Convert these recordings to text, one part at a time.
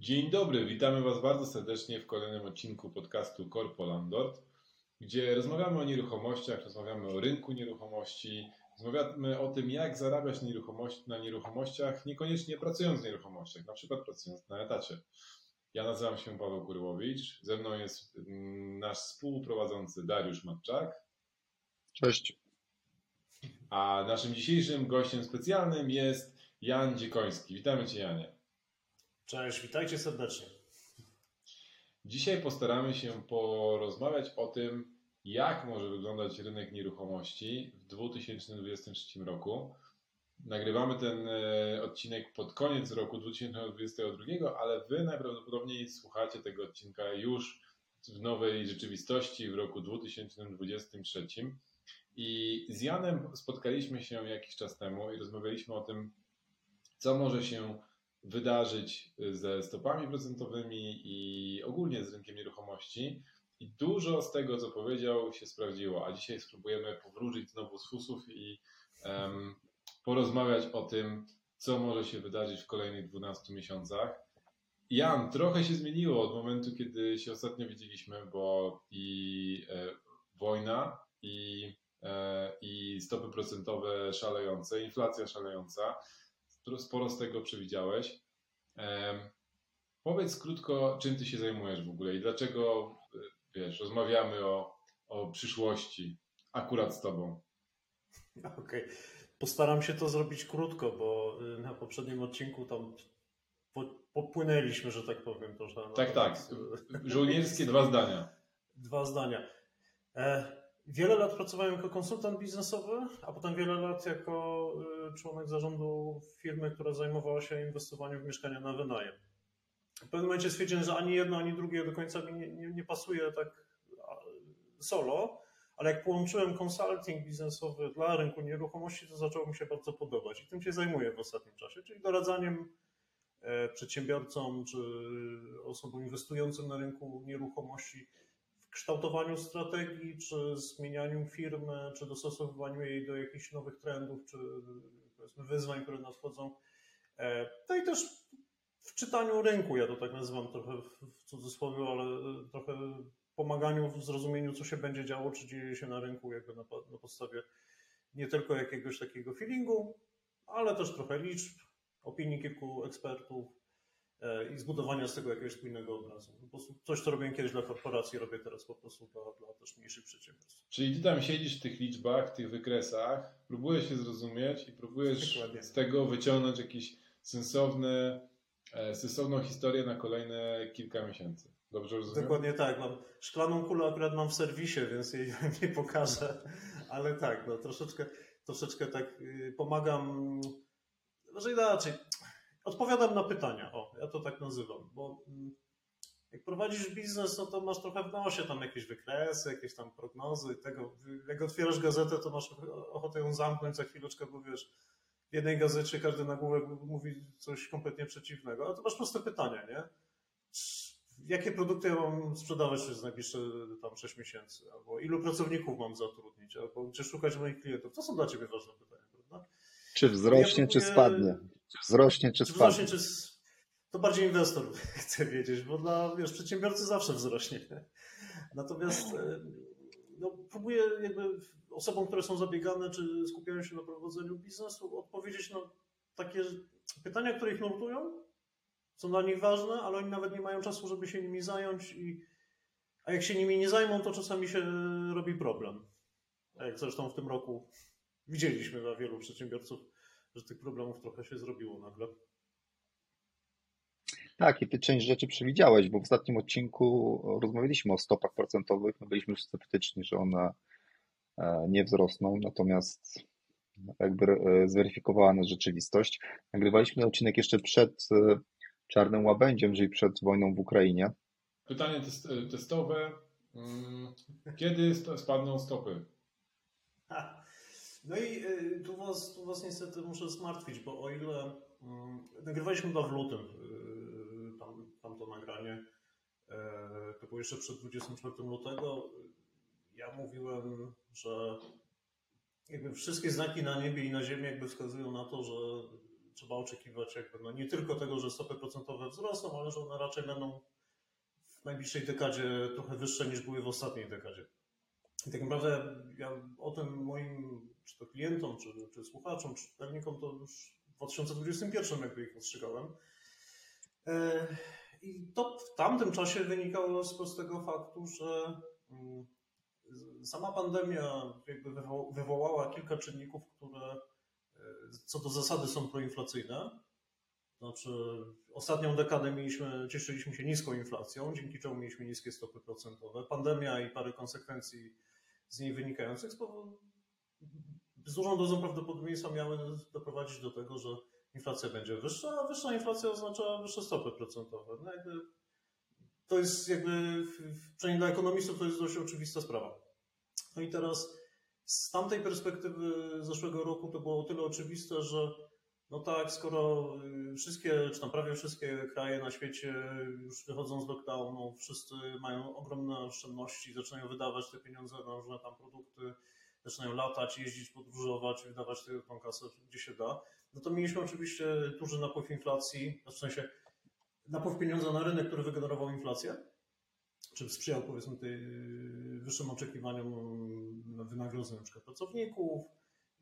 Dzień dobry, witamy Was bardzo serdecznie w kolejnym odcinku podcastu Corpo Landlord, gdzie rozmawiamy o nieruchomościach, rozmawiamy o rynku nieruchomości, rozmawiamy o tym, jak zarabiać nieruchomości, na nieruchomościach, niekoniecznie pracując w nieruchomościach, na przykład pracując na etacie. Ja nazywam się Paweł Kurłowicz, ze mną jest mm, nasz współprowadzący Dariusz Matczak, Cześć. a naszym dzisiejszym gościem specjalnym jest Jan Dziekoński. Witamy Cię, Janie. Cześć, witajcie serdecznie. Dzisiaj postaramy się porozmawiać o tym, jak może wyglądać rynek nieruchomości w 2023 roku. Nagrywamy ten e, odcinek pod koniec roku 2022, ale Wy najprawdopodobniej słuchacie tego odcinka już w nowej rzeczywistości w roku 2023. I z Janem spotkaliśmy się jakiś czas temu i rozmawialiśmy o tym, co może się wydarzyć ze stopami procentowymi i ogólnie z rynkiem nieruchomości. I dużo z tego, co powiedział, się sprawdziło. A dzisiaj spróbujemy powrócić znowu z fusów i um, porozmawiać o tym, co może się wydarzyć w kolejnych 12 miesiącach. Jan, trochę się zmieniło od momentu, kiedy się ostatnio widzieliśmy, bo i e, wojna, i, e, i stopy procentowe szalejące, inflacja szalejąca sporo z tego przewidziałeś. Powiedz krótko, czym ty się zajmujesz w ogóle i dlaczego, wiesz, rozmawiamy o, o przyszłości akurat z tobą. Okej. Okay. Postaram się to zrobić krótko, bo y, na poprzednim odcinku tam popłynęliśmy, że tak powiem. Trochę, tak, tak. Żołnierskie dwa zdania. Dwa zdania. E, Wiele lat pracowałem jako konsultant biznesowy, a potem wiele lat jako y, członek zarządu firmy, która zajmowała się inwestowaniem w mieszkania na wynajem. W pewnym momencie stwierdziłem, że ani jedno, ani drugie do końca mi nie, nie, nie pasuje tak solo, ale jak połączyłem konsulting biznesowy dla rynku nieruchomości, to zaczęło mi się bardzo podobać i tym się zajmuję w ostatnim czasie, czyli doradzaniem e, przedsiębiorcom czy osobom inwestującym na rynku nieruchomości kształtowaniu strategii, czy zmienianiu firmy, czy dostosowywaniu jej do jakichś nowych trendów, czy powiedzmy wyzwań, które nadchodzą. E, no i też w czytaniu rynku, ja to tak nazywam trochę w cudzysłowie, ale trochę pomaganiu w zrozumieniu, co się będzie działo, czy dzieje się na rynku, jakby na, na podstawie nie tylko jakiegoś takiego feelingu, ale też trochę liczb, opinii kilku ekspertów, E, i zbudowania z tego jakiegoś spójnego obrazu. Po prostu coś, co robiłem kiedyś dla korporacji, robię teraz po prostu dla, dla też mniejszych przedsiębiorstw. Czyli ty tam siedzisz w tych liczbach, w tych wykresach, próbujesz się zrozumieć i próbujesz Dokładnie. z tego wyciągnąć jakieś sensowne, e, sensowną historię na kolejne kilka miesięcy. Dobrze rozumiem? Dokładnie tak. Mam szklaną kulę akurat mam w serwisie, więc jej nie pokażę, ale tak, no, troszeczkę, troszeczkę tak y, pomagam. Może inaczej Odpowiadam na pytania, o, ja to tak nazywam, bo mm, jak prowadzisz biznes, no to masz trochę w nosie tam jakieś wykresy, jakieś tam prognozy tego. Jak otwierasz gazetę, to masz ochotę ją zamknąć za chwileczkę, bo wiesz, w jednej gazecie każdy nagłówek mówi coś kompletnie przeciwnego, a to masz proste pytania, nie? Jakie produkty ja mam sprzedawać przez najbliższe tam 6 miesięcy? Albo ilu pracowników mam zatrudnić? Albo gdzie szukać moich klientów? To są dla Ciebie ważne pytania, prawda? Czy wzrośnie, ja czy spadnie? Czy wzrośnie, czy, czy spadnie? Wzrośnie, czy... To bardziej inwestor chce wiedzieć, bo dla wiesz, przedsiębiorcy zawsze wzrośnie. Natomiast e, no, próbuję jakby osobom, które są zabiegane, czy skupiają się na prowadzeniu biznesu, odpowiedzieć na takie pytania, które ich nurtują, są dla nich ważne, ale oni nawet nie mają czasu, żeby się nimi zająć i a jak się nimi nie zajmą, to czasami się robi problem. Jak zresztą w tym roku widzieliśmy dla wielu przedsiębiorców że tych problemów trochę się zrobiło nagle. Tak, i ty część rzeczy przewidziałeś, bo w ostatnim odcinku rozmawialiśmy o stopach procentowych. My byliśmy już sceptyczni, że one e, nie wzrosną, natomiast jakby e, zweryfikowała nas rzeczywistość. Nagrywaliśmy ten odcinek jeszcze przed e, czarnym łabędziem, czyli przed wojną w Ukrainie. Pytanie testowe. Mm, kiedy spadną stopy? No i y, tu was, tu was niestety muszę zmartwić, bo o ile um, nagrywaliśmy to w lutym, yy, tam, tam to nagranie, yy, to było jeszcze przed 24 lutego, ja mówiłem, że jakby wszystkie znaki na niebie i na ziemi jakby wskazują na to, że trzeba oczekiwać jakby no nie tylko tego, że stopy procentowe wzrosną, ale że one raczej będą w najbliższej dekadzie trochę wyższe niż były w ostatniej dekadzie. I tak naprawdę ja o tym moim, czy to klientom, czy, czy słuchaczom, czy czytelnikom, to już w 2021 jakby ich ostrzegałem. E, I to w tamtym czasie wynikało z prostego faktu, że mm, sama pandemia jakby wywołała kilka czynników, które e, co do zasady są proinflacyjne. Znaczy, ostatnią dekadę mieliśmy, cieszyliśmy się niską inflacją, dzięki czemu mieliśmy niskie stopy procentowe. Pandemia i parę konsekwencji z niej wynikających z dużą dozą prawdopodobieństwa miały doprowadzić do tego, że inflacja będzie wyższa, a wyższa inflacja oznacza wyższe stopy procentowe. No jakby to jest jakby, przynajmniej dla ekonomistów to jest dość oczywista sprawa. No i teraz z tamtej perspektywy zeszłego roku to było o tyle oczywiste, że no tak, skoro y, wszystkie, czy tam prawie wszystkie kraje na świecie już wychodzą z lockdownu, wszyscy mają ogromne oszczędności, zaczynają wydawać te pieniądze na różne tam produkty, zaczynają latać, jeździć, podróżować, wydawać tą kasę gdzie się da, no to mieliśmy oczywiście duży napływ inflacji, w sensie napływ pieniądza na rynek, który wygenerował inflację, czy sprzyjał powiedzmy tej wyższym oczekiwaniom wynagrodzeń na przykład pracowników,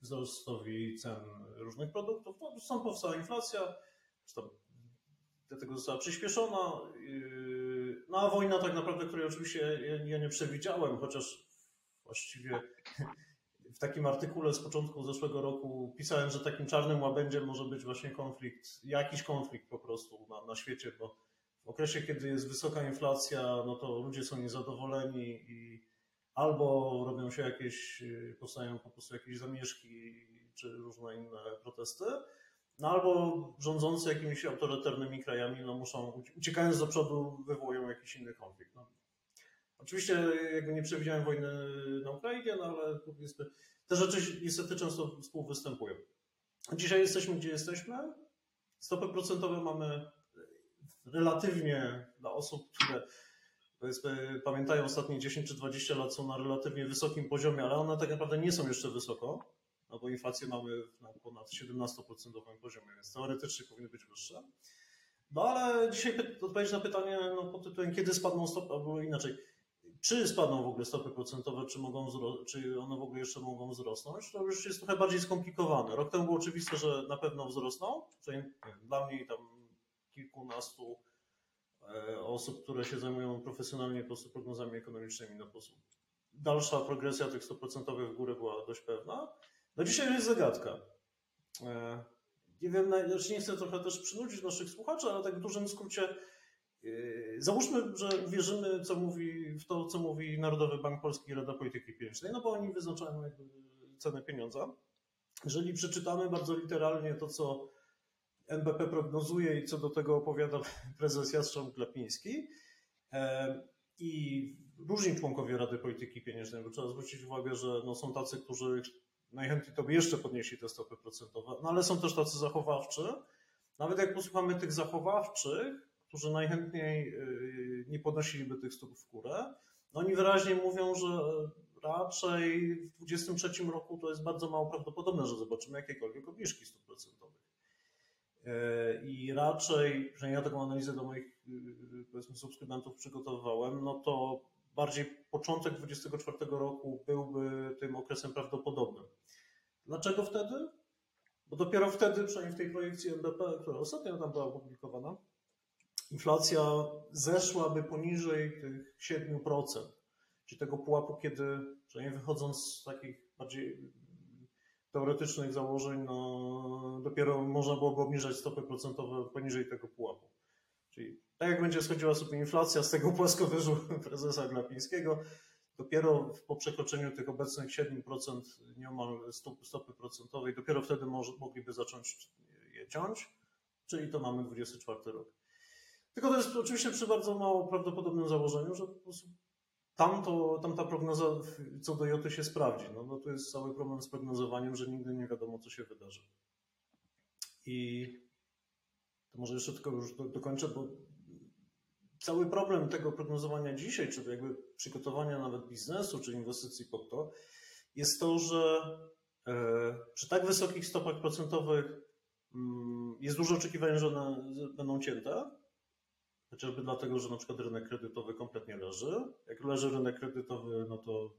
wzrostowi cen różnych produktów. No, stąd powstała inflacja, dlatego została przyspieszona. Yy, no a wojna tak naprawdę, której oczywiście ja nie przewidziałem, chociaż właściwie w takim artykule z początku zeszłego roku pisałem, że takim czarnym łabędziem może być właśnie konflikt, jakiś konflikt po prostu na, na świecie, bo w okresie, kiedy jest wysoka inflacja, no to ludzie są niezadowoleni i albo robią się jakieś, powstają po prostu jakieś zamieszki czy różne inne protesty, no albo rządzący jakimiś autorytarnymi krajami no muszą, uciekając do przodu, wywołują jakiś inny konflikt. No. Oczywiście jakby nie przewidziałem wojny na Ukrainie, no ale powiedzmy, te rzeczy niestety często współwystępują. Dzisiaj jesteśmy, gdzie jesteśmy. Stopy procentowe mamy relatywnie dla osób, które powiedzmy, pamiętają ostatnie 10 czy 20 lat, są na relatywnie wysokim poziomie, ale one tak naprawdę nie są jeszcze wysoko, no bo inflację mamy na ponad 17% poziomie, więc teoretycznie powinny być wyższe. No ale dzisiaj odpowiedź na pytanie no, pod tytułem, kiedy spadną stopy, albo inaczej, czy spadną w ogóle stopy procentowe, czy, mogą czy one w ogóle jeszcze mogą wzrosnąć, to już jest trochę bardziej skomplikowane. Rok temu było oczywiste, że na pewno wzrosną. Dla mnie tam kilkunastu osób, które się zajmują profesjonalnie po prostu prognozami ekonomicznymi, no dalsza progresja tych stóp procentowych w górę była dość pewna. No dzisiaj jest zagadka. E, nie wiem, znaczy nie chcę trochę też przynudzić naszych słuchaczy, ale tak w dużym skrócie Yy, załóżmy, że wierzymy co mówi, w to, co mówi Narodowy Bank Polski i Rada Polityki Pieniężnej, no bo oni wyznaczają cenę pieniądza. Jeżeli przeczytamy bardzo literalnie to, co NBP prognozuje i co do tego opowiada prezes Jastrząb Glapiński i różni członkowie Rady Polityki Pieniężnej, bo trzeba zwrócić uwagę, że no są tacy, którzy najchętniej to by jeszcze podnieśli te stopy procentowe, no ale są też tacy zachowawczy. Nawet jak posłuchamy tych zachowawczych, którzy najchętniej y, nie podnosiliby tych stóp w górę. No oni wyraźnie mówią, że raczej w 2023 roku to jest bardzo mało prawdopodobne, że zobaczymy jakiekolwiek obniżki stóp procentowych. Y, I raczej, że ja taką analizę do moich y, powiedzmy subskrybentów przygotowywałem, no to bardziej początek 2024 roku byłby tym okresem prawdopodobnym. Dlaczego wtedy? Bo dopiero wtedy, przynajmniej w tej projekcji NBP, która ostatnio tam była opublikowana, inflacja zeszłaby poniżej tych 7%, czyli tego pułapu, kiedy, przynajmniej wychodząc z takich bardziej teoretycznych założeń, no, dopiero można byłoby obniżać stopy procentowe poniżej tego pułapu. Czyli tak jak będzie schodziła sobie inflacja z tego płaskowyżu prezesa Glapińskiego, dopiero po przekroczeniu tych obecnych 7% nieomal stopy procentowej, dopiero wtedy może, mogliby zacząć je ciąć, czyli to mamy 24 rok. Tylko to jest oczywiście przy bardzo mało prawdopodobnym założeniu, że po prostu tam to, tam ta prognoza co do Joty się sprawdzi. No, no to jest cały problem z prognozowaniem, że nigdy nie wiadomo, co się wydarzy. I to może jeszcze tylko już dokończę, bo cały problem tego prognozowania dzisiaj, czy jakby przygotowania nawet biznesu, czy inwestycji pod to, jest to, że e, przy tak wysokich stopach procentowych mm, jest dużo oczekiwań, że one będą cięte, chociażby dlatego, że na przykład rynek kredytowy kompletnie leży. Jak leży rynek kredytowy, no to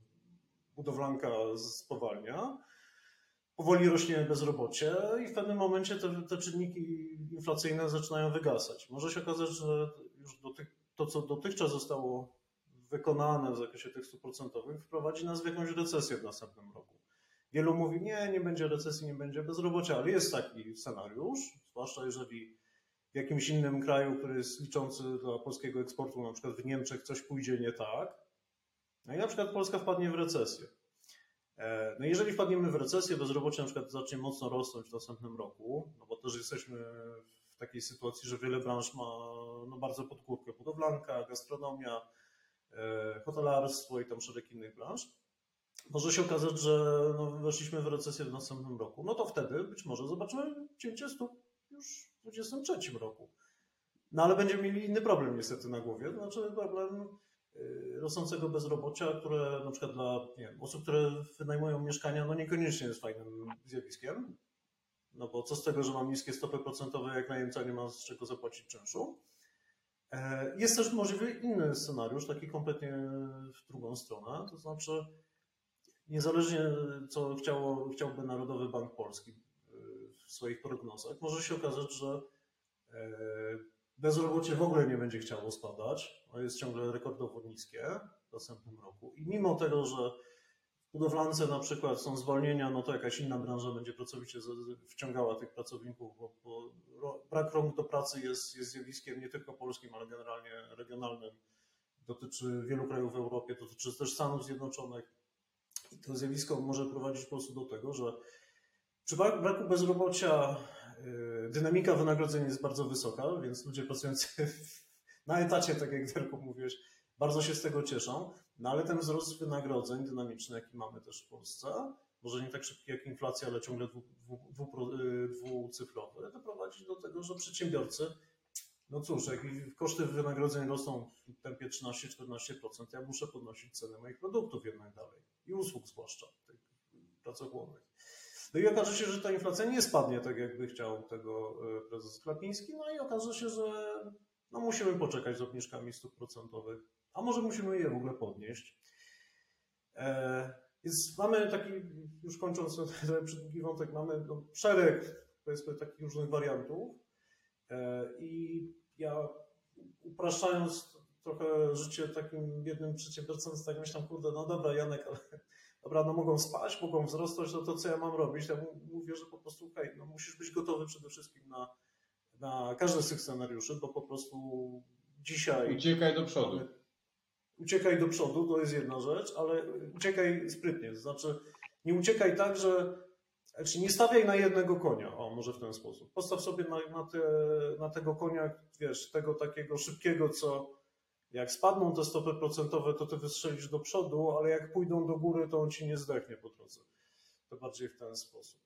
budowlanka spowalnia, powoli rośnie bezrobocie i w pewnym momencie te, te czynniki inflacyjne zaczynają wygasać. Może się okazać, że już do tych, to, co dotychczas zostało wykonane w zakresie tych stóp procentowych, wprowadzi nas w jakąś recesję w następnym roku. Wielu mówi, nie, nie będzie recesji, nie będzie bezrobocia, ale jest taki scenariusz, zwłaszcza jeżeli w jakimś innym kraju, który jest liczący dla polskiego eksportu, na przykład w Niemczech coś pójdzie nie tak, no i na przykład Polska wpadnie w recesję. E, no jeżeli wpadniemy w recesję, bezrobocie na przykład zacznie mocno rosnąć w następnym roku, no bo też jesteśmy w takiej sytuacji, że wiele branż ma no bardzo pod górkę, budowlanka, gastronomia, e, hotelarstwo i tam szereg innych branż, może się okazać, że no weszliśmy w recesję w następnym roku, no to wtedy być może zobaczymy cięcie stóp już 2023 roku. No ale będziemy mieli inny problem niestety na głowie, to znaczy problem y, rosnącego bezrobocia, które na przykład dla wiem, osób, które wynajmują mieszkania, no niekoniecznie jest fajnym zjawiskiem. No bo co z tego, że mam niskie stopy procentowe, jak najemca nie ma z czego zapłacić czynszu. E, jest też możliwy inny scenariusz, taki kompletnie w drugą stronę, to znaczy niezależnie co chciało, chciałby Narodowy Bank Polski w swoich prognozach, może się okazać, że e, bezrobocie w ogóle nie będzie chciało spadać. Ono jest ciągle rekordowo niskie w następnym roku. I mimo tego, że w budowlance na przykład są zwolnienia, no to jakaś inna branża będzie pracowicie wciągała tych pracowników, bo, bo brak rąk do pracy jest, jest zjawiskiem nie tylko polskim, ale generalnie regionalnym. Dotyczy wielu krajów w Europie, dotyczy też Stanów Zjednoczonych. I to zjawisko może prowadzić po prostu do tego, że przy braku bezrobocia y, dynamika wynagrodzeń jest bardzo wysoka, więc ludzie pracujący na etacie, tak jak Derku mówiłeś, bardzo się z tego cieszą, no ale ten wzrost wynagrodzeń dynamiczny, jaki mamy też w Polsce, może nie tak szybki jak inflacja, ale ciągle dwu, y, dwucyfrowy, doprowadzi do tego, że przedsiębiorcy, no cóż, jak koszty wynagrodzeń rosną w tempie 13-14%, ja muszę podnosić ceny moich produktów jednak dalej i usług zwłaszcza, tych pracochłonnych. No i okaże się, że ta inflacja nie spadnie tak, jakby chciał tego e, prezes Klapiński, no i okaże się, że no musimy poczekać z obniżkami stóp procentowych, a może musimy je w ogóle podnieść. E, więc mamy taki, już kończąc ten przedługi wątek, mamy no, szereg, powiedzmy, takich różnych wariantów. E, i ja upraszczając trochę życie takim biednym przedsiębiorcom, tak myślę, kurde, no dobra Janek, ale dobra, no mogą spać, mogą wzrosnąć, no to co ja mam robić? Ja mówię, że po prostu hej, no musisz być gotowy przede wszystkim na, na każdy z tych scenariuszy, bo po prostu dzisiaj... Uciekaj do przodu. Mamy, uciekaj do przodu, to jest jedna rzecz, ale uciekaj sprytnie, to znaczy nie uciekaj tak, że znaczy nie stawiaj na jednego konia, o może w ten sposób. Postaw sobie na, na, te, na tego konia, wiesz, tego takiego szybkiego, co jak spadną te stopy procentowe, to ty wystrzelisz do przodu, ale jak pójdą do góry, to on ci nie zdechnie po drodze. To bardziej w ten sposób.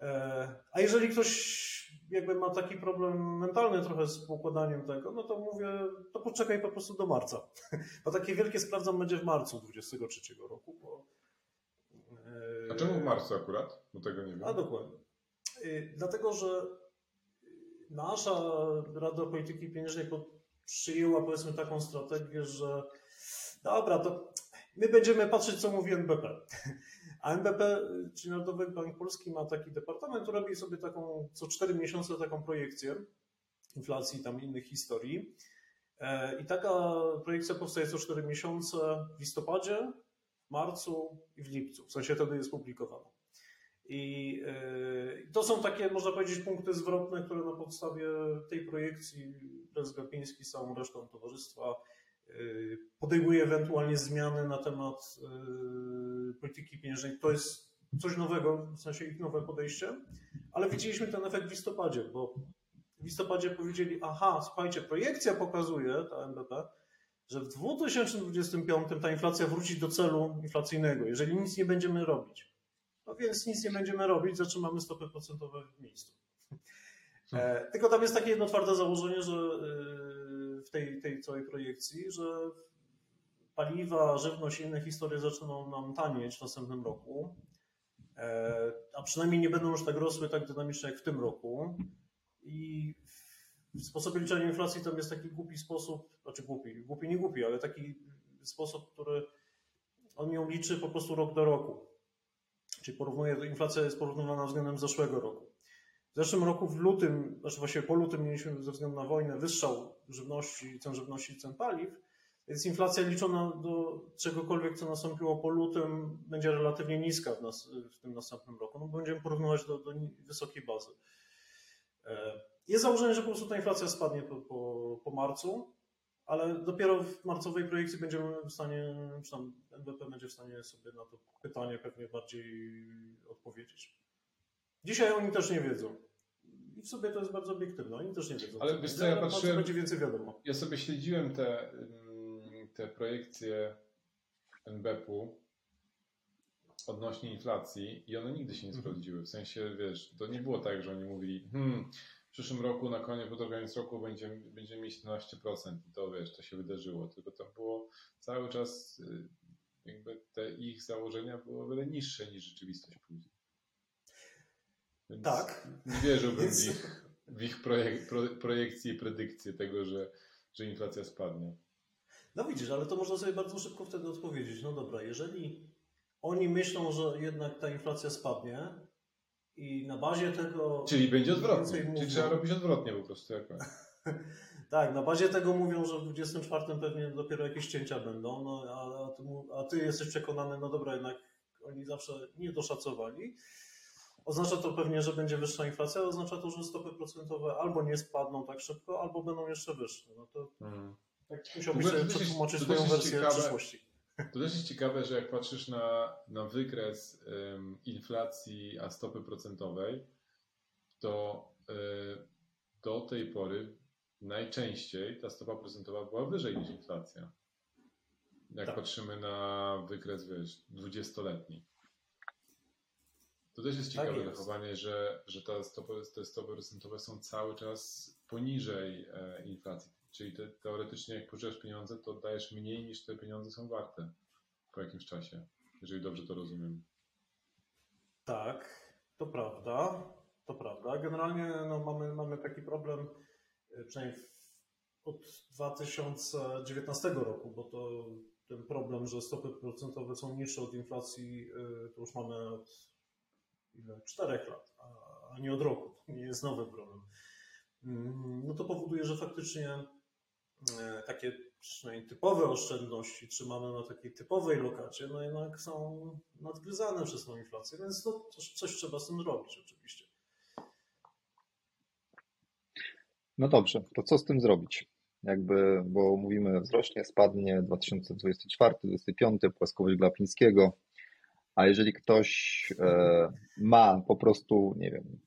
E, a jeżeli ktoś jakby ma taki problem mentalny trochę z układaniem tego, no to mówię, to poczekaj po prostu do marca. Bo takie wielkie sprawdzam będzie w marcu 2023 roku. Bo, e, a czemu w marcu akurat? Bo tego nie wiem. A dokładnie. E, dlatego, że nasza Rada Polityki Pieniężnej przyjęła powiedzmy taką strategię, że dobra, to my będziemy patrzeć, co mówi NBP. A NBP, czyli Narodowy Bank Polski, ma taki departament, który robi sobie taką co 4 miesiące taką projekcję inflacji tam innych historii. E, I taka projekcja powstaje co 4 miesiące w listopadzie, marcu i w lipcu. W sensie wtedy jest publikowana. I e, to są takie, można powiedzieć, punkty zwrotne, które na podstawie tej projekcji prezes Gapiński z całą resztą towarzystwa e, podejmuje ewentualnie zmiany na temat e, polityki pieniężnej. To jest coś nowego, w sensie ich nowe podejście, ale widzieliśmy ten efekt w listopadzie, bo w listopadzie powiedzieli, aha, słuchajcie, projekcja pokazuje, ta NBP, że w 2025 ta inflacja wróci do celu inflacyjnego, jeżeli nic nie będziemy robić. No więc nic nie będziemy robić, zatrzymamy stopy procentowe w miejscu. E, tylko tam jest takie jedno twarde założenie, że e, w tej, tej całej projekcji, że paliwa, żywność i inne historie zaczną nam tanieć w następnym roku. E, a przynajmniej nie będą już tak rosły tak dynamicznie jak w tym roku. I w sposobie liczenia inflacji tam jest taki głupi sposób, znaczy głupi, głupi nie głupi, ale taki sposób, który on ją liczy po prostu rok do roku. Czyli porównuje, inflacja jest porównywana względem zeszłego roku. W zeszłym roku w lutym, znaczy właściwie po lutym mieliśmy ze względu na wojnę wystrzał żywności, cen żywności i cen paliw, więc inflacja liczona do czegokolwiek, co nastąpiło po lutym, będzie relatywnie niska w, nas, w tym następnym roku. No, będziemy porównywać do, do wysokiej bazy. E, jest założenie, że po prostu ta inflacja spadnie po, po, po marcu, ale dopiero w marcowej projekcji będziemy w stanie, czy tam NBP będzie w stanie sobie na to pytanie pewnie bardziej odpowiedzieć. Dzisiaj oni też nie wiedzą. I w sobie to jest bardzo obiektywne. Oni też nie wiedzą. Ale wiesz co, ja patrzyłem, będzie więcej wiadomo. Ja sobie śledziłem te, mm, te projekcje NBP-u odnośnie inflacji i one nigdy się nie sprawdziły. W sensie, wiesz, to nie było tak, że oni mówili, hmm, przyszłym roku, na koniec, pod koniec roku będziemy, będziemy mieć 12% i to, wiesz, to się wydarzyło. Tylko to było cały czas, y, jakby te ich założenia były o wiele niższe niż rzeczywistość później. Więc Tak. Nie wierzyłbym w ich, w ich projek, pro, projekcje i predykcje tego, że, że inflacja spadnie. No widzisz, ale to można sobie bardzo szybko wtedy odpowiedzieć. No dobra, jeżeli oni myślą, że jednak ta inflacja spadnie i na bazie tego. Czyli będzie odwrotnie. Czyli mówią- trzeba robić odwrotnie po prostu. Tak, na bazie tego mówią, że w 24 pewnie dopiero jakieś cięcia będą, no, a, a, ty, a ty jesteś przekonany, no dobra, jednak oni zawsze nie doszacowali. Oznacza to pewnie, że będzie wyższa inflacja, oznacza to, że stopy procentowe albo nie spadną tak szybko, albo będą jeszcze wyższe. No to Hmm. tak musiałbyś sobie przetłumaczyć jest wersję ciekawe. przyszłości. To też jest ciekawe, że jak patrzysz na, na wykres em, inflacji, a stopy procentowej, to y, do tej pory najczęściej ta stopa procentowa była wyżej niż inflacja. Jak Tak. patrzymy na wykres, wiesz, 20-letni. To też jest Tak ciekawe jest. zachowanie, że, że ta stopy, te stopy procentowe są cały czas poniżej e, inflacji. Czyli te, teoretycznie jak pożyczysz pieniądze, to dajesz mniej niż te pieniądze są warte po jakimś czasie, jeżeli dobrze to rozumiem. Tak, to prawda. To prawda. Generalnie no, mamy, mamy taki problem, y, przynajmniej od 2019 roku, bo to ten problem, że stopy procentowe są niższe od inflacji, y, to już mamy od ile? 4 lat, a, nie od roku. To nie jest nowy problem. Mm, No to powoduje, że faktycznie e, takie przynajmniej typowe oszczędności trzymane na takiej typowej lokacie, no jednak są nadgryzane przez tą inflację, więc to coś, coś trzeba z tym zrobić oczywiście. No dobrze, to co z tym zrobić? Jakby, bo mówimy wzrośnie, spadnie 2024, 2025, płaskowość Glapińskiego, a jeżeli ktoś e, ma po prostu, nie wiem,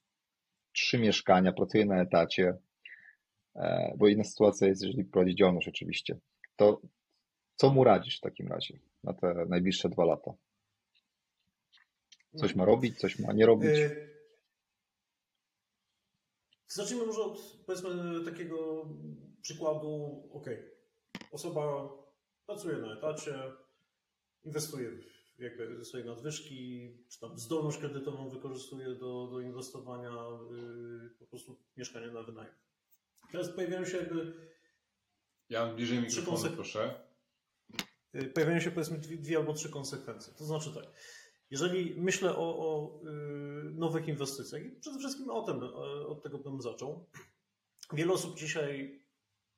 trzy mieszkania, pracuje na etacie, e, bo inna sytuacja jest, jeżeli prowadzi działalność oczywiście, to co mu radzisz w takim razie na te najbliższe dwa lata? Coś ma robić, coś ma nie robić? E, Zacznijmy może od powiedzmy takiego przykładu, ok, osoba pracuje na etacie, inwestuje w jakby swoje nadwyżki, czy tam zdolność kredytową wykorzystuje do, do inwestowania y, po prostu mieszkania na wynajem. Teraz pojawiają się jakby Ja bliżej mikrofonu, konsek- proszę. Y, pojawiają się powiedzmy dwie, dwie albo trzy konsekwencje. To znaczy tak, jeżeli myślę o, o y, nowych inwestycjach, i przede wszystkim o tym, y, od tego bym zaczął. Wiele osób dzisiaj,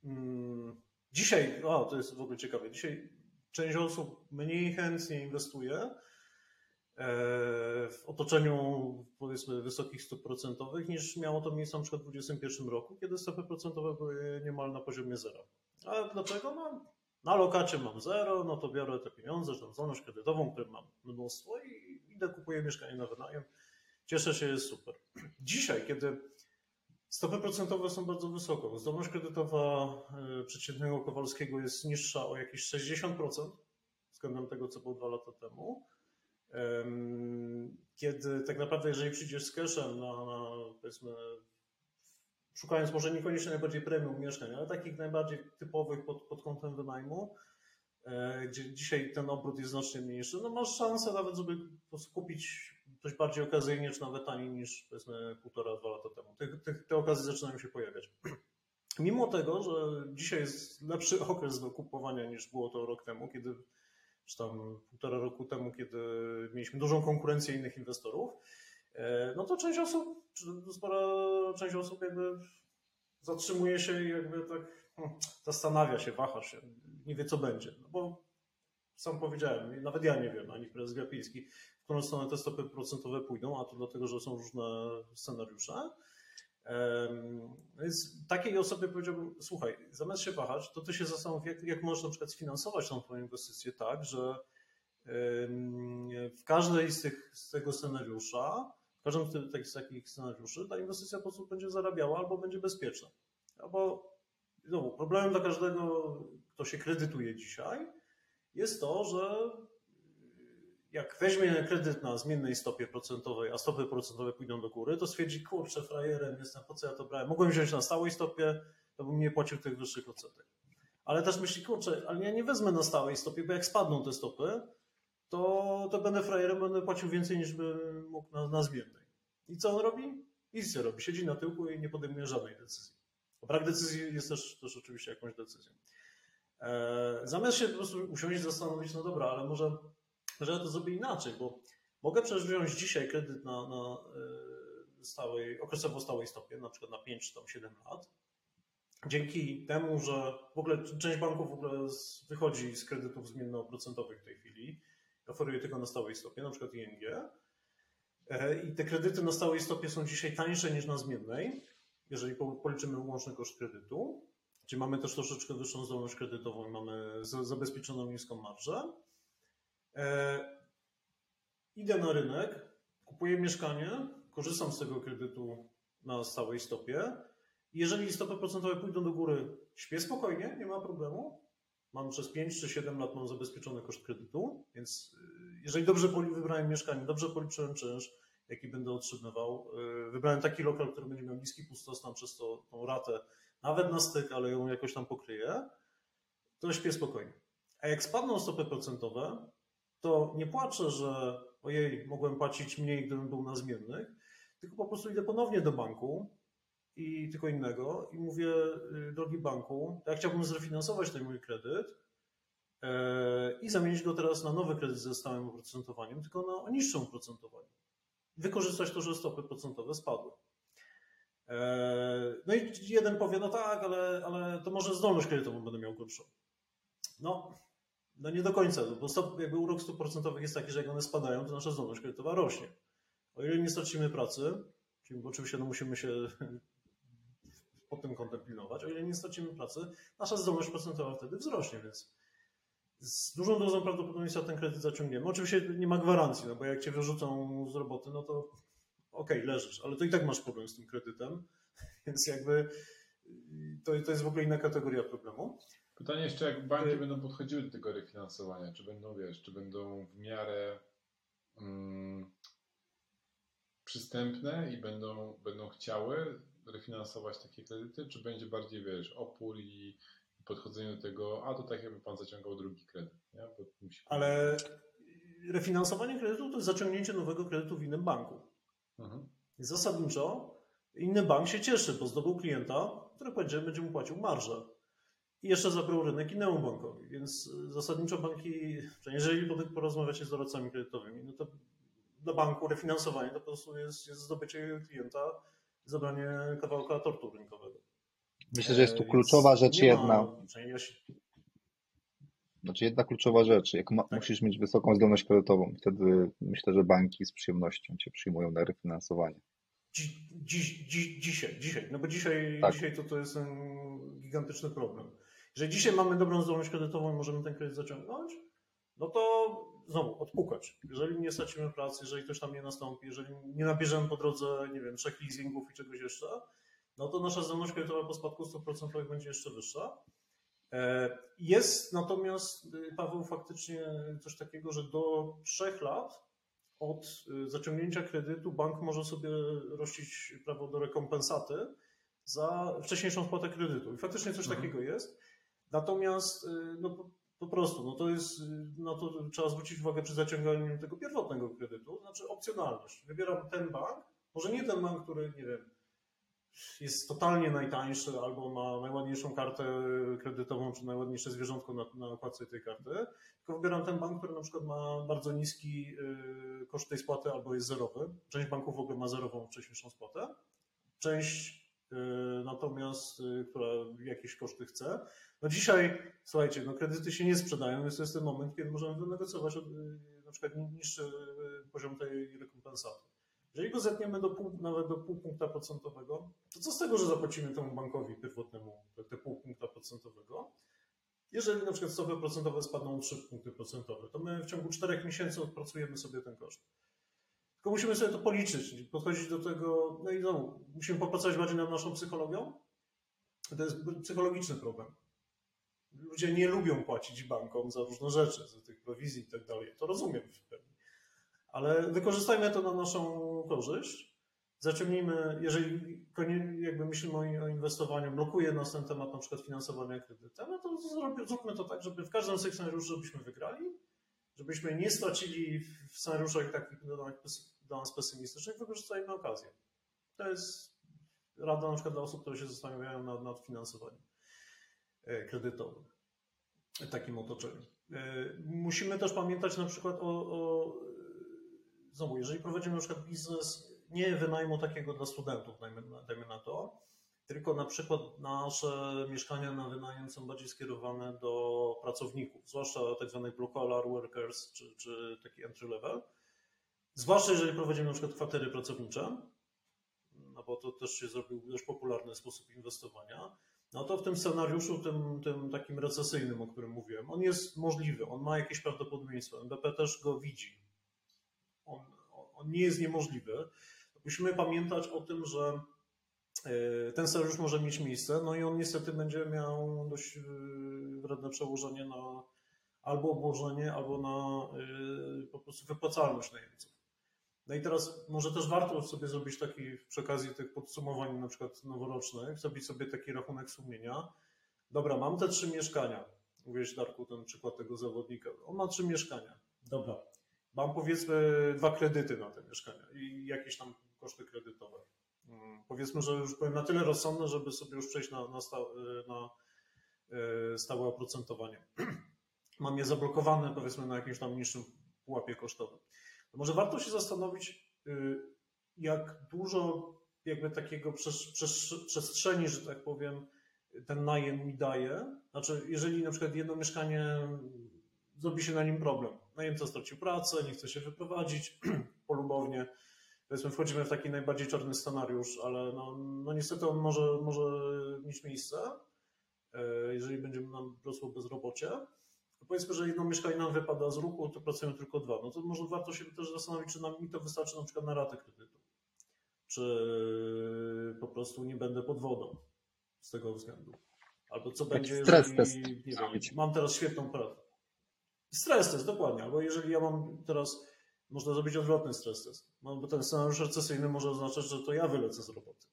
mm, dzisiaj, o to jest w ogóle ciekawe, dzisiaj część osób mniej chętnie inwestuje w otoczeniu powiedzmy wysokich stóp procentowych niż miało to miejsce na przykład w 2021 roku, kiedy stopy procentowe były niemal na poziomie zera. A dlaczego? No, na lokacie mam zero, no to biorę te pieniądze, tam zdolność kredytową, której mam mnóstwo i idę kupuję mieszkanie na wynajem. Cieszę się, jest super. Dzisiaj, kiedy stopy procentowe są bardzo wysoko, zdolność kredytowa y, przeciętnego Kowalskiego jest niższa o jakieś 60% względem tego, co było dwa lata temu. Kiedy tak naprawdę, jeżeli przyjdziesz z cashem na, na powiedzmy, szukając może niekoniecznie najbardziej premium mieszkań, ale takich najbardziej typowych pod, pod kątem wynajmu, e, gdzie dzisiaj ten obrót jest znacznie mniejszy, no masz szansę nawet, żeby kupić dość bardziej okazyjnie, czy nawet taniej niż powiedzmy półtora, dwa lata temu. Te, te, te okazje zaczynają się pojawiać. Mimo tego, że dzisiaj jest lepszy okres do kupowania niż było to rok temu, kiedy, czy tam półtora roku temu, kiedy mieliśmy dużą konkurencję innych inwestorów, e, no to część osób, czy spora część osób jakby zatrzymuje się i jakby tak hmm, zastanawia się, waha się, nie wie co będzie. No bo sam powiedziałem, nawet ja nie wiem, ani prezes Gapiński, w którą stronę te stopy procentowe pójdą, a to dlatego, że są różne scenariusze. Więc takiej osobie powiedziałbym, słuchaj, zamiast się wahać, to ty się zastanów, jak, jak możesz na przykład sfinansować tą twoją inwestycję tak, że w każdej z, tych, z tego scenariusza, w każdym z takich scenariuszy ta inwestycja po prostu będzie zarabiała albo będzie bezpieczna. Albo znowu, problemem dla każdego, kto się kredytuje dzisiaj, jest to, że jak weźmie kredyt na zmiennej stopie procentowej, a stopy procentowe pójdą do góry, to stwierdzi, kurczę, frajerem jestem, po co ja to brałem? Mogłem wziąć na stałej stopie, to bym nie płacił tych wyższych odsetek. Ale też myśli, kurczę, ale ja nie wezmę na stałej stopie, bo jak spadną te stopy, to, to będę frajerem, będę płacił więcej niż bym mógł na, na zmiennej. I co on robi? Nic nie robi. Siedzi na tyłku i nie podejmuje żadnej decyzji. Brak decyzji jest też, też oczywiście jakąś decyzją. Eee, zamiast się po prostu usiąść i zastanowić, no dobra, ale może że ja to zrobię inaczej, bo mogę przecież wziąć dzisiaj kredyt na, na e, stałej, okresowo stałej stopie, na przykład na 5 czy tam 7 lat. Dzięki temu, że w ogóle część banków w ogóle wychodzi z kredytów zmiennoprocentowych w tej chwili, oferuje tylko na stałej stopie, na przykład ING. E, I te kredyty na stałej stopie są dzisiaj tańsze niż na zmiennej, jeżeli policzymy łączny koszt kredytu. Czyli mamy też troszeczkę wyższą zdolność kredytową i mamy zabezpieczoną niską marżę. E, idę na rynek, kupuję mieszkanie, korzystam z tego kredytu na stałej stopie. Jeżeli stopy procentowe pójdą do góry, śpię spokojnie, nie ma problemu. Mam przez 5 czy 7 lat mam zabezpieczony koszt kredytu, więc y, jeżeli dobrze wybrałem mieszkanie, dobrze policzyłem czynsz, jaki będę otrzymywał, y, wybrałem taki lokal, który będzie miał niski pustostan przez to, tą ratę, nawet na styk, ale ją jakoś tam pokryję, to śpię spokojnie. A jak spadną stopy procentowe, to nie płaczę, że ojej, mogłem płacić mniej, gdybym był na zmiennych, tylko po prostu idę ponownie do banku i tylko innego i mówię, y, drogi banku, ja chciałbym zrefinansować ten mój kredyt e, i zamienić go teraz na nowy kredyt ze stałym oprocentowaniem, tylko na o niższym oprocentowaniu. Wykorzystać to, że stopy procentowe spadły. E, no i jeden powie, no tak, ale, ale to może zdolność kredytową będę miał gorszą. No, no nie do końca, bo stop, jakby urok stóp procentowych jest taki, że jak one spadają, to nasza zdolność kredytowa rośnie. O ile nie stracimy pracy, czyli oczywiście no musimy się pod tym kątem pilnować, o ile nie stracimy pracy, nasza zdolność procentowa wtedy wzrośnie, więc z dużą dozą prawdopodobieństwa ten kredyt zaciągniemy. Oczywiście nie ma gwarancji, no bo jak cię wyrzucą z roboty, no to okej, okay, leżysz, ale to i tak masz problem z tym kredytem, więc jakby to, to jest w ogóle inna kategoria problemu. Pytanie jeszcze, jak banki y- będą podchodziły do tego refinansowania? Czy będą, wiesz, czy będą w miarę mm, przystępne i będą, będą chciały refinansować takie kredyty, czy będzie bardziej, wiesz, opór i podchodzenie do tego, a to tak jakby pan zaciągał drugi kredyt, nie? Musi... Ale refinansowanie kredytu to jest zaciągnięcie nowego kredytu w innym banku. Mhm. Zasadniczo inny bank się cieszy, bo zdobył klienta, który będzie, będzie mu płacił marżę i jeszcze zabrał rynek innemu bankowi. Więc y, zasadniczo banki, jeżeli porozmawiacie z doradcami kredytowymi, no to dla banku refinansowanie to po prostu jest, jest zdobycie klienta, zabranie kawałka tortu rynkowego. Myślę, że jest tu e, kluczowa Więc rzecz jedna. Znaczy jedna kluczowa rzecz, jak ma, tak. musisz mieć wysoką zdolność kredytową, wtedy myślę, że banki z przyjemnością cię przyjmują na refinansowanie. Dziś, dziś, dziś, dzisiaj, dzisiaj, no bo dzisiaj, tak. dzisiaj to, to jest gigantyczny problem. Jeżeli dzisiaj mamy dobrą zdolność kredytową i możemy ten kredyt zaciągnąć, no to znowu odpukać. Jeżeli nie stracimy pracy, jeżeli ktoś tam nie nastąpi, jeżeli nie nabierzemy po drodze, nie wiem, trzech leasingów i czegoś jeszcze, no to nasza zdolność kredytowa po spadku 100% będzie jeszcze wyższa. E, jest natomiast, y, Paweł, faktycznie coś takiego, że do trzech lat od y, zaciągnięcia kredytu bank może sobie rościć prawo do rekompensaty za wcześniejszą spłatę kredytu. I faktycznie coś mhm. takiego jest. Natomiast y, no, Po prostu, no to jest, no to trzeba zwrócić uwagę przy zaciąganiu tego pierwotnego kredytu, znaczy opcjonalność. Wybieram ten bank, może nie ten bank, który, nie wiem, jest totalnie najtańszy albo ma najładniejszą kartę kredytową, czy najładniejsze zwierzątko na, na tej karty, tylko wybieram ten bank, który na przykład ma bardzo niski y, koszt tej spłaty albo jest zerowy. Część banków w ogóle ma zerową wcześniejszą spłatę. Część y, natomiast, y, która jakieś koszty chce. No dzisiaj, słuchajcie, no kredyty się nie sprzedają, więc to jest ten moment, kiedy możemy wynegocjować od, na przykład niższy poziom tej rekompensaty. Jeżeli go zetniemy do pół, nawet do pół punkta procentowego, to co z tego, że zapłacimy temu bankowi pierwotnemu te, te pół punkta procentowego? Jeżeli na przykład stopy procentowe spadną o 3 punkty procentowe, to my w ciągu 4 miesięcy odpracujemy sobie ten koszt. Tylko musimy sobie to policzyć, podchodzić do tego, no i znowu, musimy popracować bardziej nad naszą psychologią. To jest psychologiczny problem. Ludzie nie lubią płacić bankom za różne rzeczy, za tych prowizji i tak dalej. To rozumiem w pełni. Ale wykorzystajmy to na naszą korzyść. Zaciągnijmy, jeżeli jakby myślimy o inwestowaniu, blokuje nas ten temat na przykład finansowania kredytem, no to zróbmy to tak, żeby w każdym scenariuszu żebyśmy wygrali, żebyśmy nie stracili w scenariuszach takich dla nas pesymistycznych, wykorzystajmy okazję. To jest rada na przykład dla osób, które się zastanawiają nad, nad finansowaniem e, kredytowym w takim otoczeniu. E, musimy też pamiętać na przykład o, o znowu, jeżeli prowadzimy na przykład biznes nie wynajmu takiego dla studentów, dajmy, dajmy na to, tylko na przykład nasze mieszkania na wynajem są bardziej skierowane do pracowników, zwłaszcza tak zwanych blue collar workers, czy, czy taki entry level. Zwłaszcza jeżeli prowadzimy na przykład kwatery pracownicze, no bo to też się zrobił dość popularny sposób inwestowania, no to w tym scenariuszu, tym, tym takim recesyjnym, o którym mówiłem, on jest możliwy, on ma jakieś prawdopodobieństwo. NBP też go widzi on, on nie jest niemożliwy. Musimy pamiętać o tym, że ten scenariusz może mieć miejsce, no i on niestety będzie miał dość e, wredne przełożenie na albo obłożenie, albo na e, po prostu wypłacalność najemców. No i teraz może też warto sobie zrobić taki przy okazji tych podsumowań na przykład noworocznych, zrobić sobie taki rachunek sumienia. Dobra, mam te trzy mieszkania. Mówiłeś Darku ten przykład tego zawodnika. On ma trzy mieszkania. Dobra, mam powiedzmy dwa kredyty na te mieszkania i jakieś tam koszty kredytowe. Mm, powiedzmy, że już byłem na tyle rozsądny, żeby sobie już przejść na, na, sta, na e, stałe oprocentowanie. Mam je zablokowane powiedzmy na jakimś tam niższym pułapie kosztowym. To może warto się zastanowić, y, jak dużo jakby takiego przestrzeni, że tak powiem, ten najem mi daje. Znaczy, jeżeli na przykład jedno mieszkanie zrobi się na nim problem. Najemca stracił pracę, nie chce się wyprowadzić polubownie. Powiedzmy, wchodzimy w taki najbardziej czarny scenariusz, ale no, no niestety on może, może mieć miejsce, e, jeżeli będziemy nam rosło bezrobocie. Powiedzmy, że jedno mieszkanie nam wypada z ruchu, to pracują tylko dwa. No to może warto się też zastanowić, czy nam mi to wystarczy na przykład na ratę kredytu. Czy po prostu nie będę pod wodą z tego względu. Albo co będzie, jeżeli nie wiem, mam teraz świetną pracę. Stres test, dokładnie. Albo jeżeli ja mam teraz, można zrobić odwrotny stres test. No, bo ten scenariusz recesyjny może oznaczać, że to ja wylecę z roboty.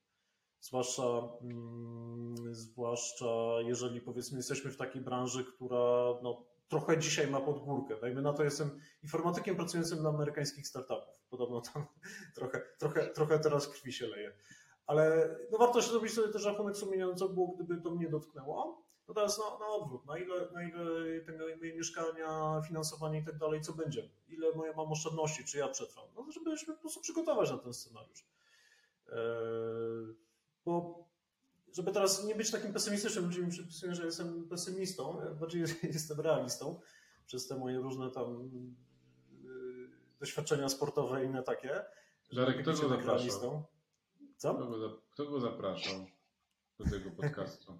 Zwłaszcza, mm, zwłaszcza jeżeli powiedzmy jesteśmy w takiej branży, która no, trochę dzisiaj ma pod górkę. Dajmy na to, jestem informatykiem pracującym dla amerykańskich startupów. Podobno tam trochę, trochę, trochę teraz krwi się leje. Ale no, warto się zrobić sobie też rachunek sumienia, co było, gdyby to mnie dotknęło. No teraz na, na odwrót, na ile, na ile tego moje mieszkania, finansowanie i tak dalej, co będzie? Ile moje mam oszczędności, czy ja przetrwam? No, żebyśmy po prostu przygotować na ten scenariusz. Eee, bo żeby teraz nie być takim pesymistycznym, ludzie mi przypisują, że jestem pesymistą, ja bardziej jestem realistą przez te moje różne tam yy, doświadczenia sportowe i inne takie. Żarek, kto go zapraszał? Co? Kto go, kto go zapraszał do tego podcastu?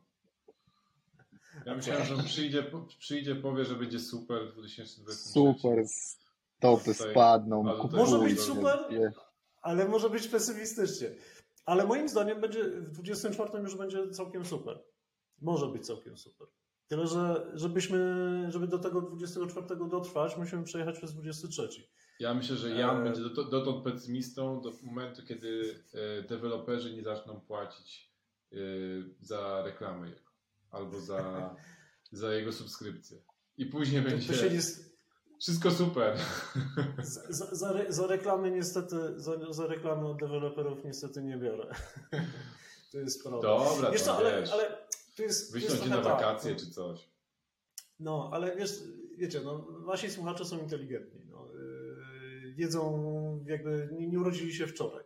Ja myślałem, że on przyjdzie, przyjdzie, powie, że będzie super w 2023. Super, stopy spadną. Może być super, ale może być pesymistycznie. Ale moim zdaniem będzie w 24 już będzie całkiem super. Może być całkiem super. Tyle, że żebyśmy, żeby do tego 24 dotrwać, musimy przejechać przez 23. Ja myślę, że Jan e... będzie dotąd pesymistą do momentu, kiedy e, deweloperzy nie zaczną płacić e, za reklamy albo za, za jego subskrypcję. i później To, będzie to nie, wszystko super. za, za, re- za reklamy niestety, za, za reklamy od deweloperów niestety nie biorę. To jest problem. Dobra, Wiesz to ale, wiesz, ale to jest, wyślą cię na wakacje czy coś. No, ale wiesz, wiecie, no, wasi słuchacze są inteligentni. No, yy, wiedzą, jakby nie, nie urodzili się wczoraj.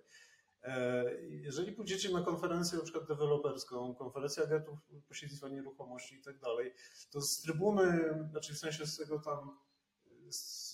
E, Jeżeli pójdziecie na konferencję na przykład deweloperską, konferencję agentów pośrednictwa nieruchomości i tak dalej, to z trybuny, znaczy w sensie z tego tam, z,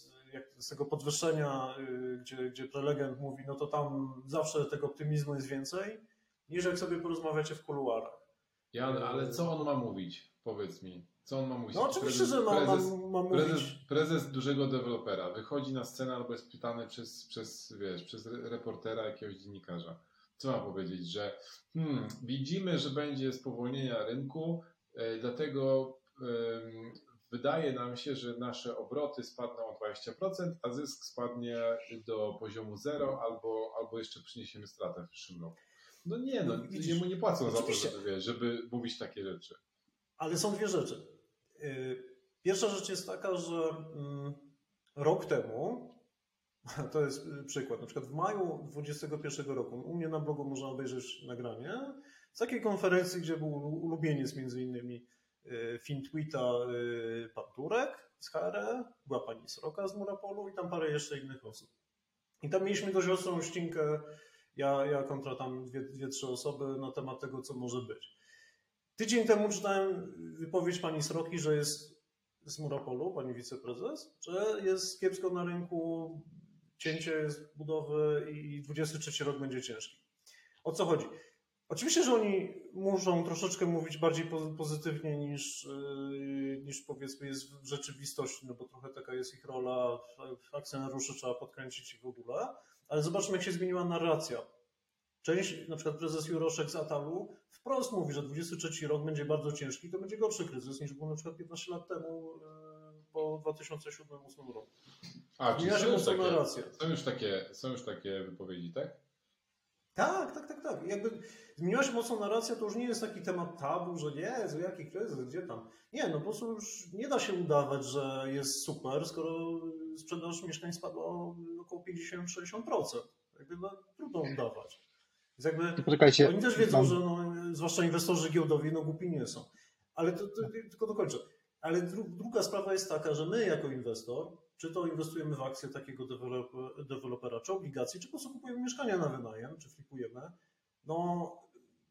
z tego podwyższenia, yy, gdzie, gdzie prelegent mówi, no to tam zawsze tego optymizmu jest więcej, niż jak sobie porozmawiacie w kuluarach. Jan, ale co on ma mówić? Powiedz mi. Co on ma mówić? No oczywiście, Prezes- że ma, ma, prezes, ma prezes, mówić... prezes dużego dewelopera wychodzi na scenę albo jest pytany przez, przez, wiesz, przez re- reportera, jakiegoś dziennikarza. Co ma powiedzieć? Że hmm, widzimy, że będzie spowolnienia rynku, e, dlatego wydaje nam się, że nasze obroty spadną o 20%, a zysk spadnie do poziomu zero albo, albo jeszcze przyniesiemy stratę w przyszłym roku. No nie, no, Widzisz, jemu nie płacą za to, żeby, żeby mówić takie rzeczy. Ale są dwie rzeczy. Yy, Pierwsza rzecz jest taka, że mm, rok temu, to jest y, przykład, na przykład w maju 2021 roku, u mnie na blogu można obejrzeć nagranie z takiej konferencji, gdzie był ulubieniec między innymi y, Fintwita y, pan Turek z HRE, była pani Sroka z Murapolu i tam parę jeszcze innych osób. I tam mieliśmy dość ostrą ścinkę, ja, ja kontra tam dwie, dwie, trzy osoby na temat tego, co może być. Tydzień temu czytałem wypowiedź pani Sroki, że jest z Murapolu, pani wiceprezes, że jest kiepsko na rynku, cięcie jest budowy i 23 rok będzie ciężki. O co chodzi? Oczywiście, że oni muszą troszeczkę mówić bardziej pozy- pozytywnie niż, yy, niż powiedzmy jest w rzeczywistości, no bo trochę taka jest ich rola, akcjonariuszy trzeba podkręcić i w ogóle, ale zobaczmy jak się zmieniła narracja. Część, na przykład prezes Juroszek z Atalu wprost mówi, że 23 rok będzie bardzo ciężki, to będzie gorszy kryzys niż był na przykład 15 lat temu yy, po 2007-2008 roku. A, się są już, takie, narracja. są, już takie, są już takie wypowiedzi, tak? Tak, tak, tak, tak. Jakby zmieniła się mocno narracja, to już nie jest taki temat tabu, że nie, jaki kryzys, gdzie tam. Nie, no po prostu już nie da się udawać, że jest super, skoro sprzedaż mieszkań spadła około 50-60%. Jakby no, trudno udawać. Więc jakby Poczekajcie, oni też wiedzą, mam- że no, zwłaszcza inwestorzy giełdowi, no głupi nie są. Ale to, to, tylko dokończę. Ale dru, druga sprawa jest taka, że my jako inwestor, czy to inwestujemy w akcje takiego dewelopera, dewelopera czy obligacje, czy po prostu kupujemy mieszkania na wynajem, czy flipujemy, no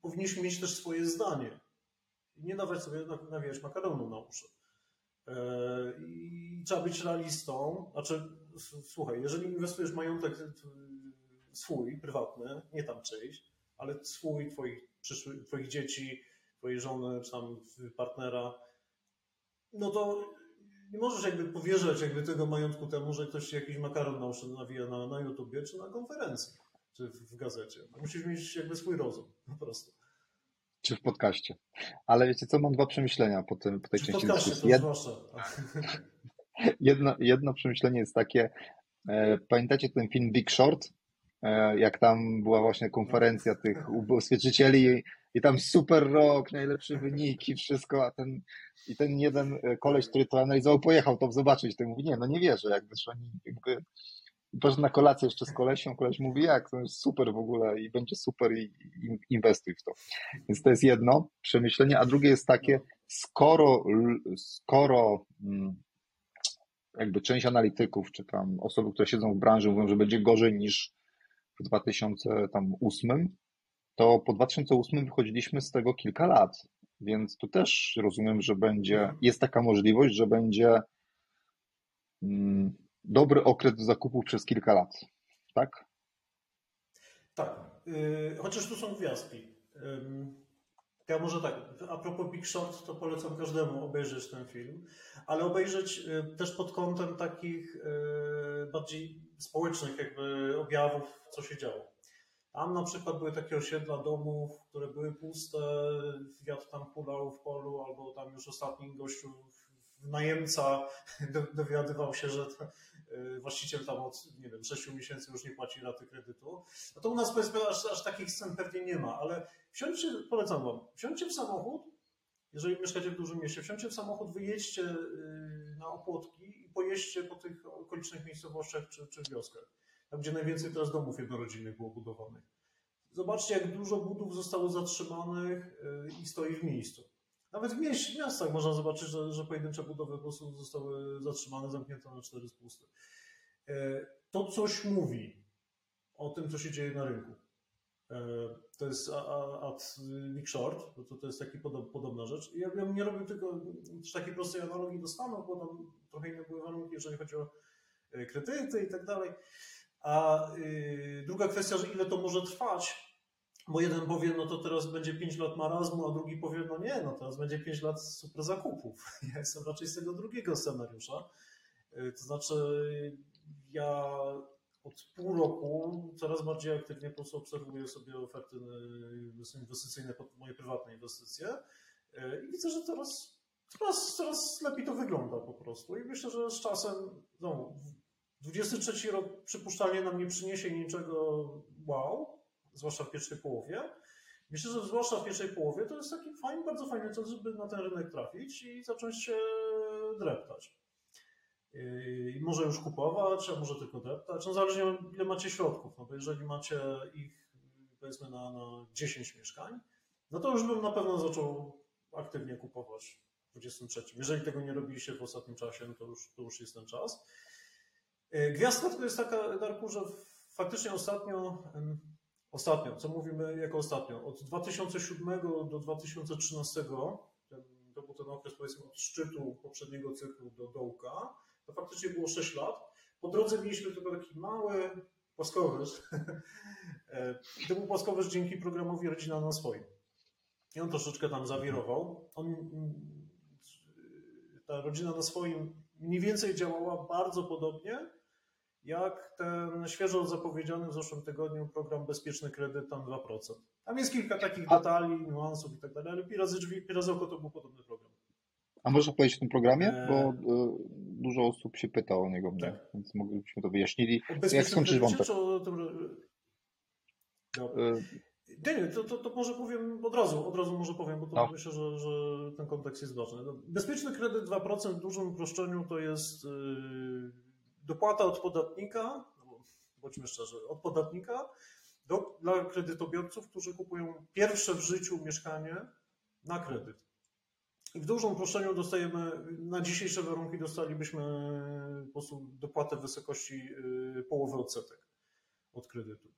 powinniśmy mieć też swoje zdanie. I nie dawać sobie na- nawijać makaronu na uszy. E, I trzeba być realistą. Znaczy, słuchaj, jeżeli inwestujesz majątek swój, prywatny, nie tam czyjś, ale swój, twoich, przyszłych, twoich dzieci, twojej żony, czy tam partnera, no to nie możesz jakby powierzać jakby tego majątku temu, że ktoś jakiś makaron na uszy nawija na, na YouTubie, czy na konferencji, czy w, w gazecie. Musisz mieć jakby swój rozum, po prostu. czy w podcaście. Ale wiecie co, mam dwa przemyślenia po, tym, po tej Czy części dyskusji. to Jed, jedno, jedno przemyślenie jest takie, e, pamiętacie ten film Big Short? E, jak tam była właśnie konferencja tych ubezpieczycieli i, tam super rok, najlepsze wyniki, wszystko, a ten i ten jeden e, koleś, który to analizował, pojechał to zobaczyć, to mówi, nie, no nie wierzę, jakby, że oni jakby na kolację jeszcze z kolesią, koleś mówi, jak, to jest super w ogóle i będzie super i, i inwestuj w to. Więc to jest jedno przemyślenie, a drugie jest takie, skoro, skoro mm, jakby część analityków, czy tam osoby, które siedzą w branży mówią, że będzie gorzej niż w 2008, to po 2008 wychodziliśmy z tego kilka lat, więc tu też rozumiem, że będzie, jest taka możliwość, że będzie mm, dobry okres zakupów przez kilka lat, tak? Tak, yy, chociaż tu są gwiazdki. Ja może tak, a propos Big Short, to polecam każdemu obejrzeć ten film, ale obejrzeć y, też pod kątem takich y, bardziej społecznych jakby objawów, co się działo. Tam na przykład były takie osiedla domów, które były puste, wiatr tam hulał w polu, albo tam już ostatni gościu, najemca do- dowiadywał się, że y, właściciel tam od, nie wiem, 6 miesięcy już nie płaci raty kredytu. No to u nas powiedzmy aż, aż takich scen pewnie nie ma, ale wsiądźcie, polecam wam, wsiądźcie w samochód jeżeli mieszkacie w dużym mieście, wsiądźcie w samochód, wyjedźcie y, na Opłotki i pojeźdźcie po tych okolicznych miejscowościach czy, czy wioskach, tam gdzie najwięcej teraz domów jednorodzinnych było budowanych. Zobaczcie, jak dużo budów zostało zatrzymanych y, i stoi w miejscu. Nawet w mieś, miastach można zobaczyć, że, że pojedyncze budowy po prostu zostały zatrzymane, zamknięte na cztery spusty. Y, To coś mówi o tym, co się dzieje na rynku. E, To jest ad Big Short, to, to jest taki podob, podobna rzecz. Ja bym nie robił tylko takiej prostej analogii do Stanów, bo tam trochę inne były warunki, jeżeli chodzi o e, kredyty i tak dalej. A y, druga kwestia, że ile to może trwać, bo jeden powie, no to teraz będzie 5 lat marazmu, a drugi powie, no nie, no teraz będzie 5 lat super zakupów. Ja jestem raczej z tego drugiego scenariusza. Y, To znaczy, ja od pół roku coraz bardziej aktywnie po prostu obserwuję sobie oferty y, inwestycyjne moje prywatne inwestycje y, i widzę, że teraz coraz, coraz lepiej to wygląda po prostu i myślę, że z czasem, no, 23 rok przypuszczalnie nam nie przyniesie niczego wow, zwłaszcza w pierwszej połowie. Myślę, że zwłaszcza w pierwszej połowie to jest taki fajny, bardzo fajny czas, żeby na ten rynek trafić i zacząć się dreptać. I może już kupować, a może tylko deptać. No zależnie ile macie środków. No bo jeżeli macie ich powiedzmy na, na 10 mieszkań, no to już bym na pewno zaczął aktywnie kupować w 23. Jeżeli tego nie robiliście w ostatnim czasie, no to już, to już jest ten czas. Gwiazdka to jest taka, Darku, że faktycznie ostatnio, ostatnio, co mówimy jako ostatnio, od 2007 do 2013, ten, to był ten okres powiedzmy od szczytu poprzedniego cyklu do dołka, to faktycznie było 6 lat. Po drodze mieliśmy tylko taki mały płaskowyż. E, to był płaskowyż dzięki programowi Rodzina na swoim. I on troszeczkę tam zawirował. On, mm, ta rodzina na swoim mniej więcej działała bardzo podobnie jak ten świeżo zapowiedziany w zeszłym tygodniu program Bezpieczny Kredyt, tam 2%. Tam jest kilka takich detali, niuansów i tak dalej, ale pi razy drzwi, pi razy oko to był podobny program. A można powiedzieć o tym programie? Eee. Bo y, dużo osób się pyta o niego Tak. więc moglibyśmy to wyjaśnili. Jak skończysz wątek? Y, Nie, nie, to, to, to może powiem od razu, od razu może powiem, bo to No. myślę, że, że ten kontekst jest ważny. No, Bezpieczny kredyt 2% w dużym uproszczeniu to jest yy, dopłata od podatnika, no bądźmy szczerzy, od podatnika do, dla kredytobiorców, którzy kupują pierwsze w życiu mieszkanie na kredyt. I w dużym uproszczeniu dostajemy, na dzisiejsze warunki dostalibyśmy po prostu dopłatę w wysokości yy, połowy odsetek od kredytu.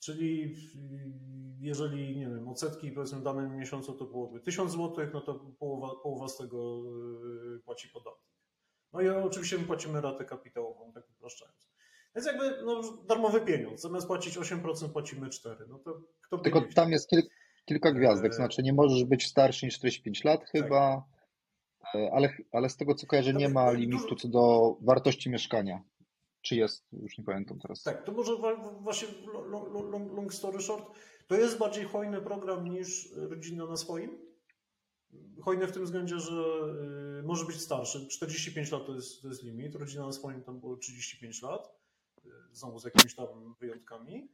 Czyli y, jeżeli, nie wiem, odsetki powiedzmy w danym miesiącu to byłoby 1000 zł, no to połowa, połowa z tego y, płaci podatnik. No i oczywiście my płacimy ratę kapitałową, tak upraszczając. Więc jakby no, darmowy pieniądz. Zamiast płacić 8%, płacimy 4%. No to kto tylko nie tam jest kil, kilka gwiazdek, Eee. znaczy nie możesz być starszy niż 45 lat chyba, e, ale, ale z tego co kojarzę nie Ale ma dużo- limitu co do wartości mieszkania. Czy jest? Już nie pamiętam teraz. Tak, to może właśnie long, long, long story short, to jest bardziej hojny program niż rodzina na swoim. Hojny w tym względzie, że y, może być starszy. 45 lat to jest, to jest limit. Rodzina na swoim tam było 35 lat. y, Znowu z jakimiś tam wyjątkami.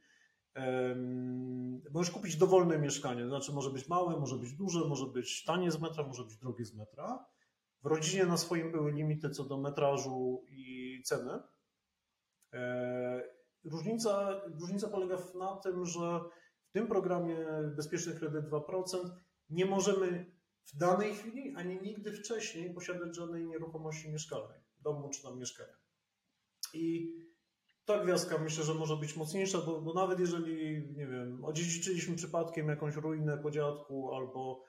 Możesz kupić dowolne mieszkanie, to znaczy może być małe, może być duże, może być tanie z metra, może być drogie z metra. W rodzinie na swoim były limity co do metrażu i ceny. E, Różnica, różnica polega na tym, że w tym programie Bezpieczny Kredyt 2% nie możemy w danej chwili ani nigdy wcześniej posiadać żadnej nieruchomości mieszkalnej, domu czy tam mieszkania. I ta gwiazdka myślę, że może być mocniejsza, bo, bo nawet jeżeli, nie wiem, odziedziczyliśmy przypadkiem jakąś ruinę po dziadku albo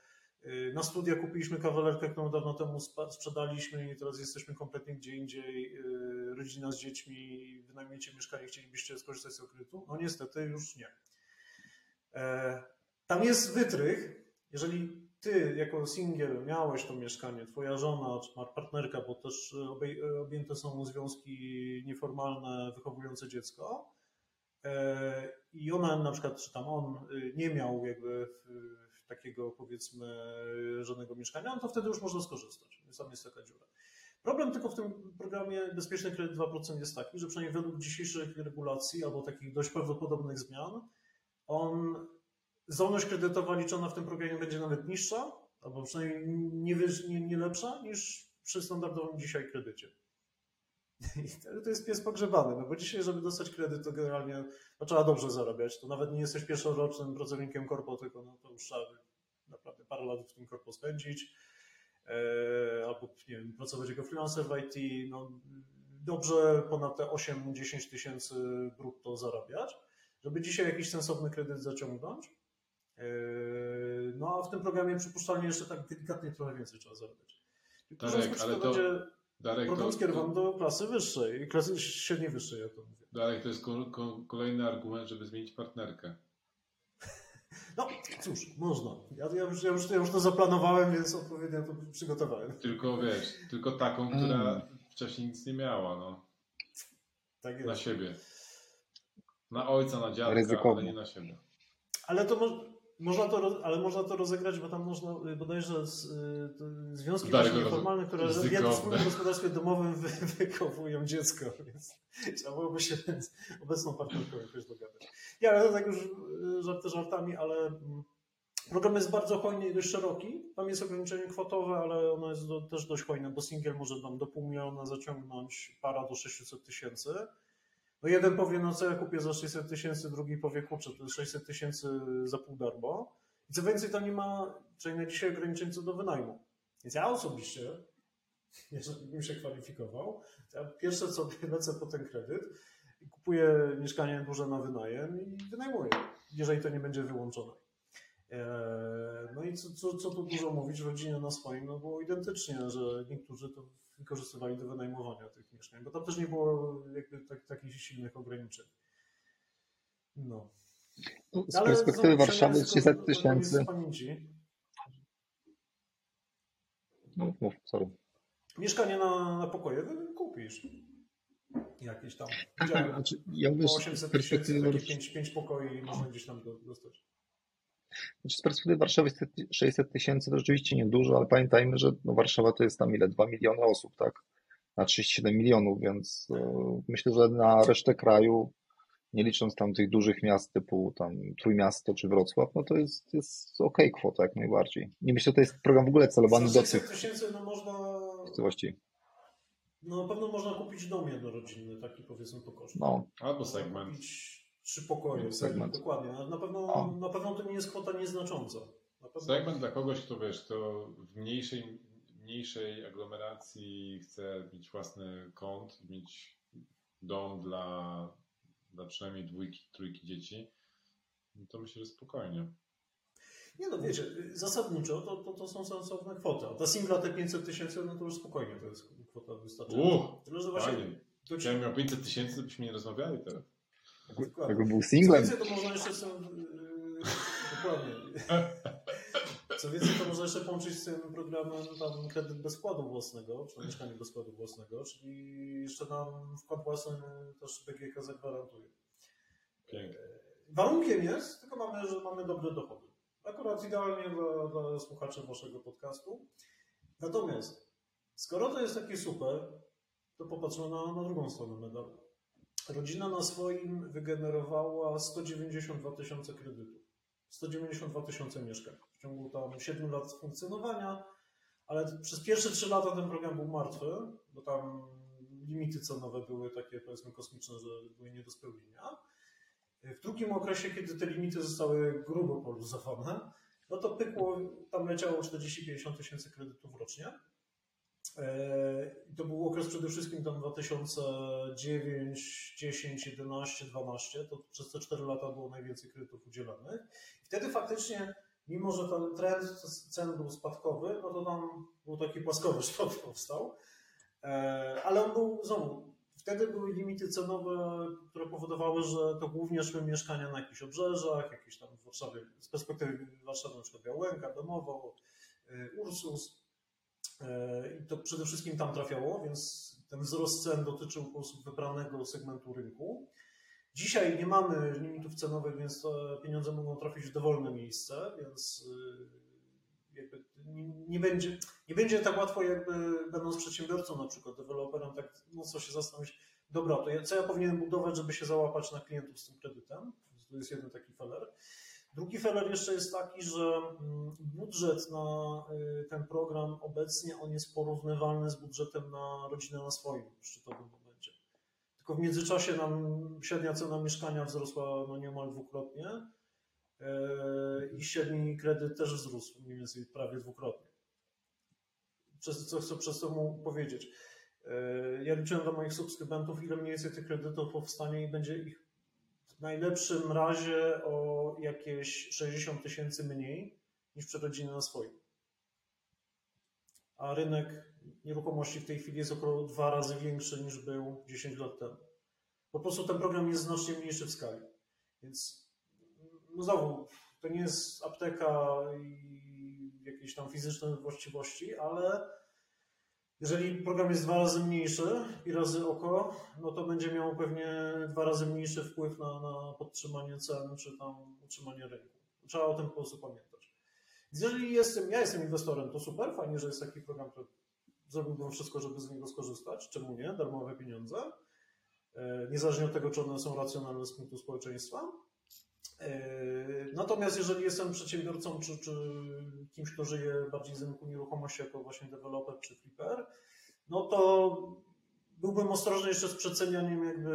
y, na studia kupiliśmy kawalerkę, którą dawno temu sprzedaliśmy i teraz jesteśmy kompletnie gdzie indziej, y, rodzina z dziećmi, wynajmiecie mieszkanie, chcielibyście skorzystać z tego kredytu? No niestety już nie. E, Tam jest wytrych, jeżeli ty jako singiel miałeś to mieszkanie, twoja żona czy partnerka, bo też obej- objęte są związki nieformalne wychowujące dziecko e, i ona na przykład, czy tam on nie miał jakby takiego powiedzmy żadnego mieszkania, no to wtedy już można skorzystać. Tam jest taka dziura. Problem tylko w tym programie Bezpieczny Kredyt 2% jest taki, że przynajmniej według dzisiejszych regulacji albo takich dość prawdopodobnych zmian, on zdolność kredytowa liczona w tym programie będzie nawet niższa albo przynajmniej nie, nie, nie lepsza niż przy standardowym dzisiaj kredycie. I to jest pies pogrzebany, no bo dzisiaj, żeby dostać kredyt, to generalnie no, trzeba dobrze zarabiać. To nawet nie jesteś pierwszorocznym pracownikiem korpo, tylko no, to już trzeba naprawdę parę lat w tym korpo spędzić, e, albo nie wiem, pracować jako freelancer w IT. No, dobrze ponad te 8-10 tysięcy brutto zarabiać, żeby dzisiaj jakiś sensowny kredyt zaciągnąć. E, no a w tym programie przypuszczalnie jeszcze tak delikatnie trochę więcej trzeba zarabiać. Darek, ale to, będzie Darek, skierowany do klasy wyższej, klasy średniej wyższej, jak to mówię. Darek, to jest ko, ko, kolejny argument, żeby zmienić partnerkę. No cóż, można. Ja, ja, już, ja, już, ja już to zaplanowałem, więc odpowiednio to przygotowałem. Tylko wiesz, tylko taką, która wcześniej nic nie miała, no. Tak jest. Na siebie. Na ojca, na dziadka, Ryzykowne. ale nie na siebie. Ale to mo- można to, ale można to rozegrać, bo tam można y, bodajże z, y, związki nieformalne, które w jednym wspólnym gospodarstwie domowym wy, wychowują dziecko, więc trzeba byłoby się obecną partnerką jakoś dogadać. Nie, ale tak już y, żarty żartami, ale mm, program jest bardzo hojny i dość szeroki. Tam jest ograniczenie kwotowe, ale ono jest do, też dość hojne, bo singiel może tam do pół miliona zaciągnąć, para do 600 tysięcy. No jeden powie, no co ja kupię za 600 tysięcy, drugi powie, kurczę, to jest 600 tysięcy za pół darmo. I co więcej, to nie ma, czyli na dzisiaj ograniczeń co do wynajmu. Więc ja osobiście, jeżeli bym się kwalifikował, ja pierwsze co lecę po ten kredyt kupuję mieszkanie duże na wynajem i wynajmuję, jeżeli to nie będzie wyłączone. Eee, No i co, co, co tu dużo mówić, rodzinie na swoim, no było identycznie, że niektórzy to wykorzystywali do wynajmowania tych mieszkań, bo tam też nie było jakby tak, takich silnych ograniczeń. No. Z Ale perspektywy Warszawy przejąłem 300 z- tysięcy. No, mów, sorry. Mieszkanie na, na pokoje kupisz. Jakieś tam. Widziałem, Znaczy, ja mówię, po z 800 perspektywy, tysięcy, takie Wars- 5, 5 pokoi można gdzieś tam do- dostać. Znaczy z perspektywy Warszawy 600 tysięcy to rzeczywiście niedużo, ale pamiętajmy, że no Warszawa to jest tam ile? 2 miliony osób, tak? Na 37 milionów, więc e, myślę, że na resztę kraju, nie licząc tam tych dużych miast typu tam Trójmiasto czy Wrocław, no to jest, jest okej kwota jak najbardziej. Nie myślę, że to jest program w ogóle celowany do 600 tych tysięcy no można, miejscowości. no na pewno można kupić dom jednorodzinny, taki powiedzmy po. No, Albo segment. Kupić trzy pokoje, Segment. segment. dokładnie. Na, na, pewno, O. na pewno to nie jest kwota nieznacząca. Na pewno, Segment dla kogoś, kto wiesz, kto w mniejszej, mniejszej aglomeracji chce mieć własny kąt, mieć dom dla, dla przynajmniej dwójki, trójki dzieci, no to myślę, że spokojnie. Nie no, wiecie, zasadniczo to, to, to są sensowne kwoty. A ta singla te 500 tysięcy, no to już spokojnie to jest kwota wystarczająca. Uch, Tyle, że właśnie Fajnie. to ci, Jakbym miał 500 tysięcy, to byśmy nie rozmawiali teraz. Dokładnie. jakby był Co singlem, więcej, to można jeszcze sobie, yy, dokładnie. Co więcej, to można jeszcze połączyć z tym programem tam kredyt bez wkładu własnego, czy mieszkanie bez wkładu własnego, czyli jeszcze nam wkład własny też BGK zagwarantuje. Pięknie. Warunkiem jest, tylko mamy, że mamy dobre dochody. Akurat idealnie dla, dla słuchaczy waszego podcastu. Natomiast, skoro to jest takie super, to popatrzmy na, na drugą stronę medalu. Rodzina na swoim wygenerowała 192 tysiące kredytów. 192 tysiące mieszkań. W ciągu tam 7 lat funkcjonowania, ale przez pierwsze 3 lata ten program był martwy, bo tam limity cenowe były takie powiedzmy kosmiczne, że były nie do spełnienia. W drugim okresie, kiedy te limity zostały grubo poluzowane, no to pykło, tam leciało 40-50 tysięcy kredytów rocznie. E, to był okres przede wszystkim tam 2009, 10, 11, 12. To przez te 4 lata było najwięcej kredytów udzielanych. I wtedy faktycznie, mimo że ten trend cen był spadkowy, no to tam był taki płaskowy szpot powstał. E, Ale on był znowu Wtedy były limity cenowe, które powodowały, że to głównie szły mieszkania na jakichś obrzeżach, jakieś tam w Warszawie, z perspektywy Warszawy na przykład Białęka, Domowo, y, Ursus. Y, I to przede wszystkim tam trafiało, więc ten wzrost cen dotyczył po wybranego segmentu rynku. Dzisiaj nie mamy limitów cenowych, więc te pieniądze mogą trafić w dowolne miejsce, więc jakby nie, będzie, nie będzie tak łatwo, jakby będąc przedsiębiorcą, na przykład deweloperem, tak mocno się zastanowić, dobra, to co ja powinienem budować, żeby się załapać na klientów z tym kredytem? To jest jeden taki feller. Drugi feller jeszcze jest taki, że mm, budżet na y, ten program obecnie on jest porównywalny z budżetem na rodzinę na swoim szczytowym momencie. Tylko w międzyczasie nam średnia cena mieszkania wzrosła no niemal dwukrotnie y, i średni kredyt też wzrósł mniej więcej prawie dwukrotnie. Przez co chcę przez to mu powiedzieć? Y, Ja liczyłem dla moich subskrybentów, ile mniej więcej tych kredytów powstanie i będzie ich w najlepszym razie o jakieś 60 tysięcy mniej niż przerodziny na swoim. A rynek nieruchomości w tej chwili jest około dwa razy większy niż był 10 lat temu. Po prostu ten program jest znacznie mniejszy w skali. Więc no znowu, to nie jest apteka i jakieś tam fizyczne właściwości, ale jeżeli program jest dwa razy mniejszy i razy oko, no to będzie miał pewnie dwa razy mniejszy wpływ na, na podtrzymanie cen czy tam utrzymanie rynku. Trzeba o tym po prostu pamiętać. Jeżeli jestem, ja jestem inwestorem, to super, fajnie, że jest taki program, to zrobiłbym wszystko, żeby z niego skorzystać. Czemu nie? Darmowe pieniądze. E, Niezależnie od tego, czy one są racjonalne z punktu społeczeństwa. E, Natomiast jeżeli jestem przedsiębiorcą, czy, czy kimś, kto żyje bardziej z rynku nieruchomości, jako właśnie deweloper czy flipper, no to byłbym ostrożny jeszcze z przecenianiem jakby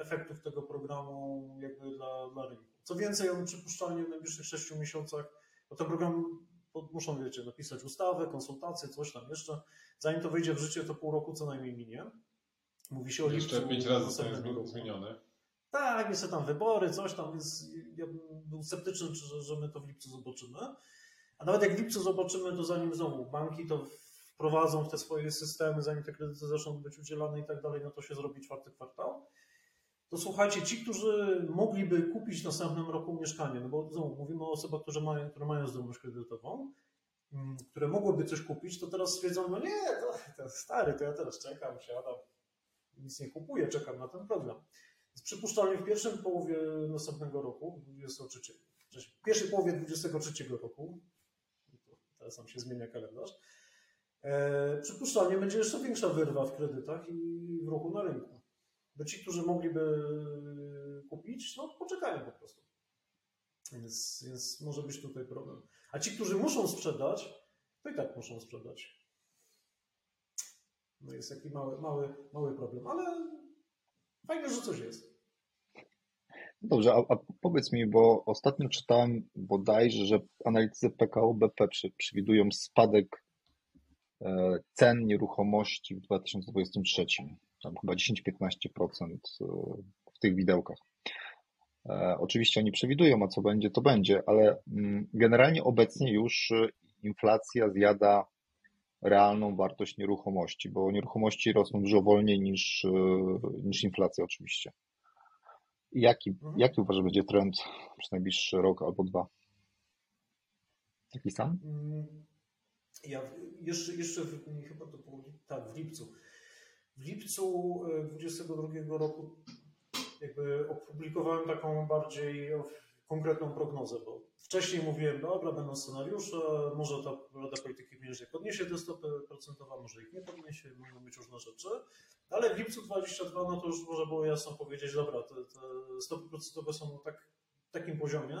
efektów tego programu jakby dla, dla rynku. Co więcej, on przypuszczalnie w najbliższych 6 miesiącach, bo ten program muszą, wiecie, napisać ustawę, konsultacje, coś tam jeszcze. Zanim to wyjdzie w życie, to pół roku co najmniej minie. Mówi się o Jeszcze lipcu pięć razy zostanie zmienione. Tak, jeszcze tam wybory, coś tam, więc ja był sceptyczny, że, że my to w lipcu zobaczymy. A nawet jak w lipcu zobaczymy, to zanim znowu banki to wprowadzą w te swoje systemy, zanim te kredyty zaczną być udzielane i tak dalej, no to się zrobi czwarty kwartał. To słuchajcie, ci, którzy mogliby kupić w następnym roku mieszkanie, no bo znowu mówimy o osobach, które mają, które mają zdolność kredytową, mm, które mogłyby coś kupić, to teraz stwierdzą, no nie, to, to stary, to ja teraz czekam, siadam, nic nie kupuję, czekam na ten program. Więc przypuszczalnie w pierwszym połowie następnego roku, 23, czyli w pierwszej połowie 23 roku, teraz nam się zmienia kalendarz, e, przypuszczalnie będzie jeszcze większa wyrwa w kredytach i w ruchu na rynku. Bo ci, którzy mogliby kupić, no poczekają po prostu. Więc, więc może być tutaj problem. A ci, którzy muszą sprzedać, to i tak muszą sprzedać. No jest taki mały, mały, mały problem, ale fajnie, że coś jest. Dobrze, a, a powiedz mi, bo ostatnio czytałem bodajże, że analitycy PKO BP przewidują spadek e, cen nieruchomości w 2023. Tam chyba 10-15% e, w tych widełkach. E, Oczywiście oni przewidują, a co będzie, to będzie, ale mm, generalnie obecnie już inflacja zjada realną wartość nieruchomości, bo nieruchomości rosną dużo wolniej niż, e, niż inflacja oczywiście. Jaki, Mhm. jaki uważasz będzie trend przez najbliższy rok albo dwa? Taki sam? Mm, Ja jeszcze, jeszcze w, chyba to było, tak, w lipcu. W lipcu e, 22 roku jakby opublikowałem taką bardziej konkretną prognozę, bo wcześniej mówiłem, dobra, będą scenariusze, może ta Rada Polityki Pieniężnej podniesie te stopy procentowe, może ich nie podniesie, mogą być różne rzeczy, ale w lipcu 22 no to już można było jasno powiedzieć, dobra, te, te stopy procentowe są na tak, takim poziomie,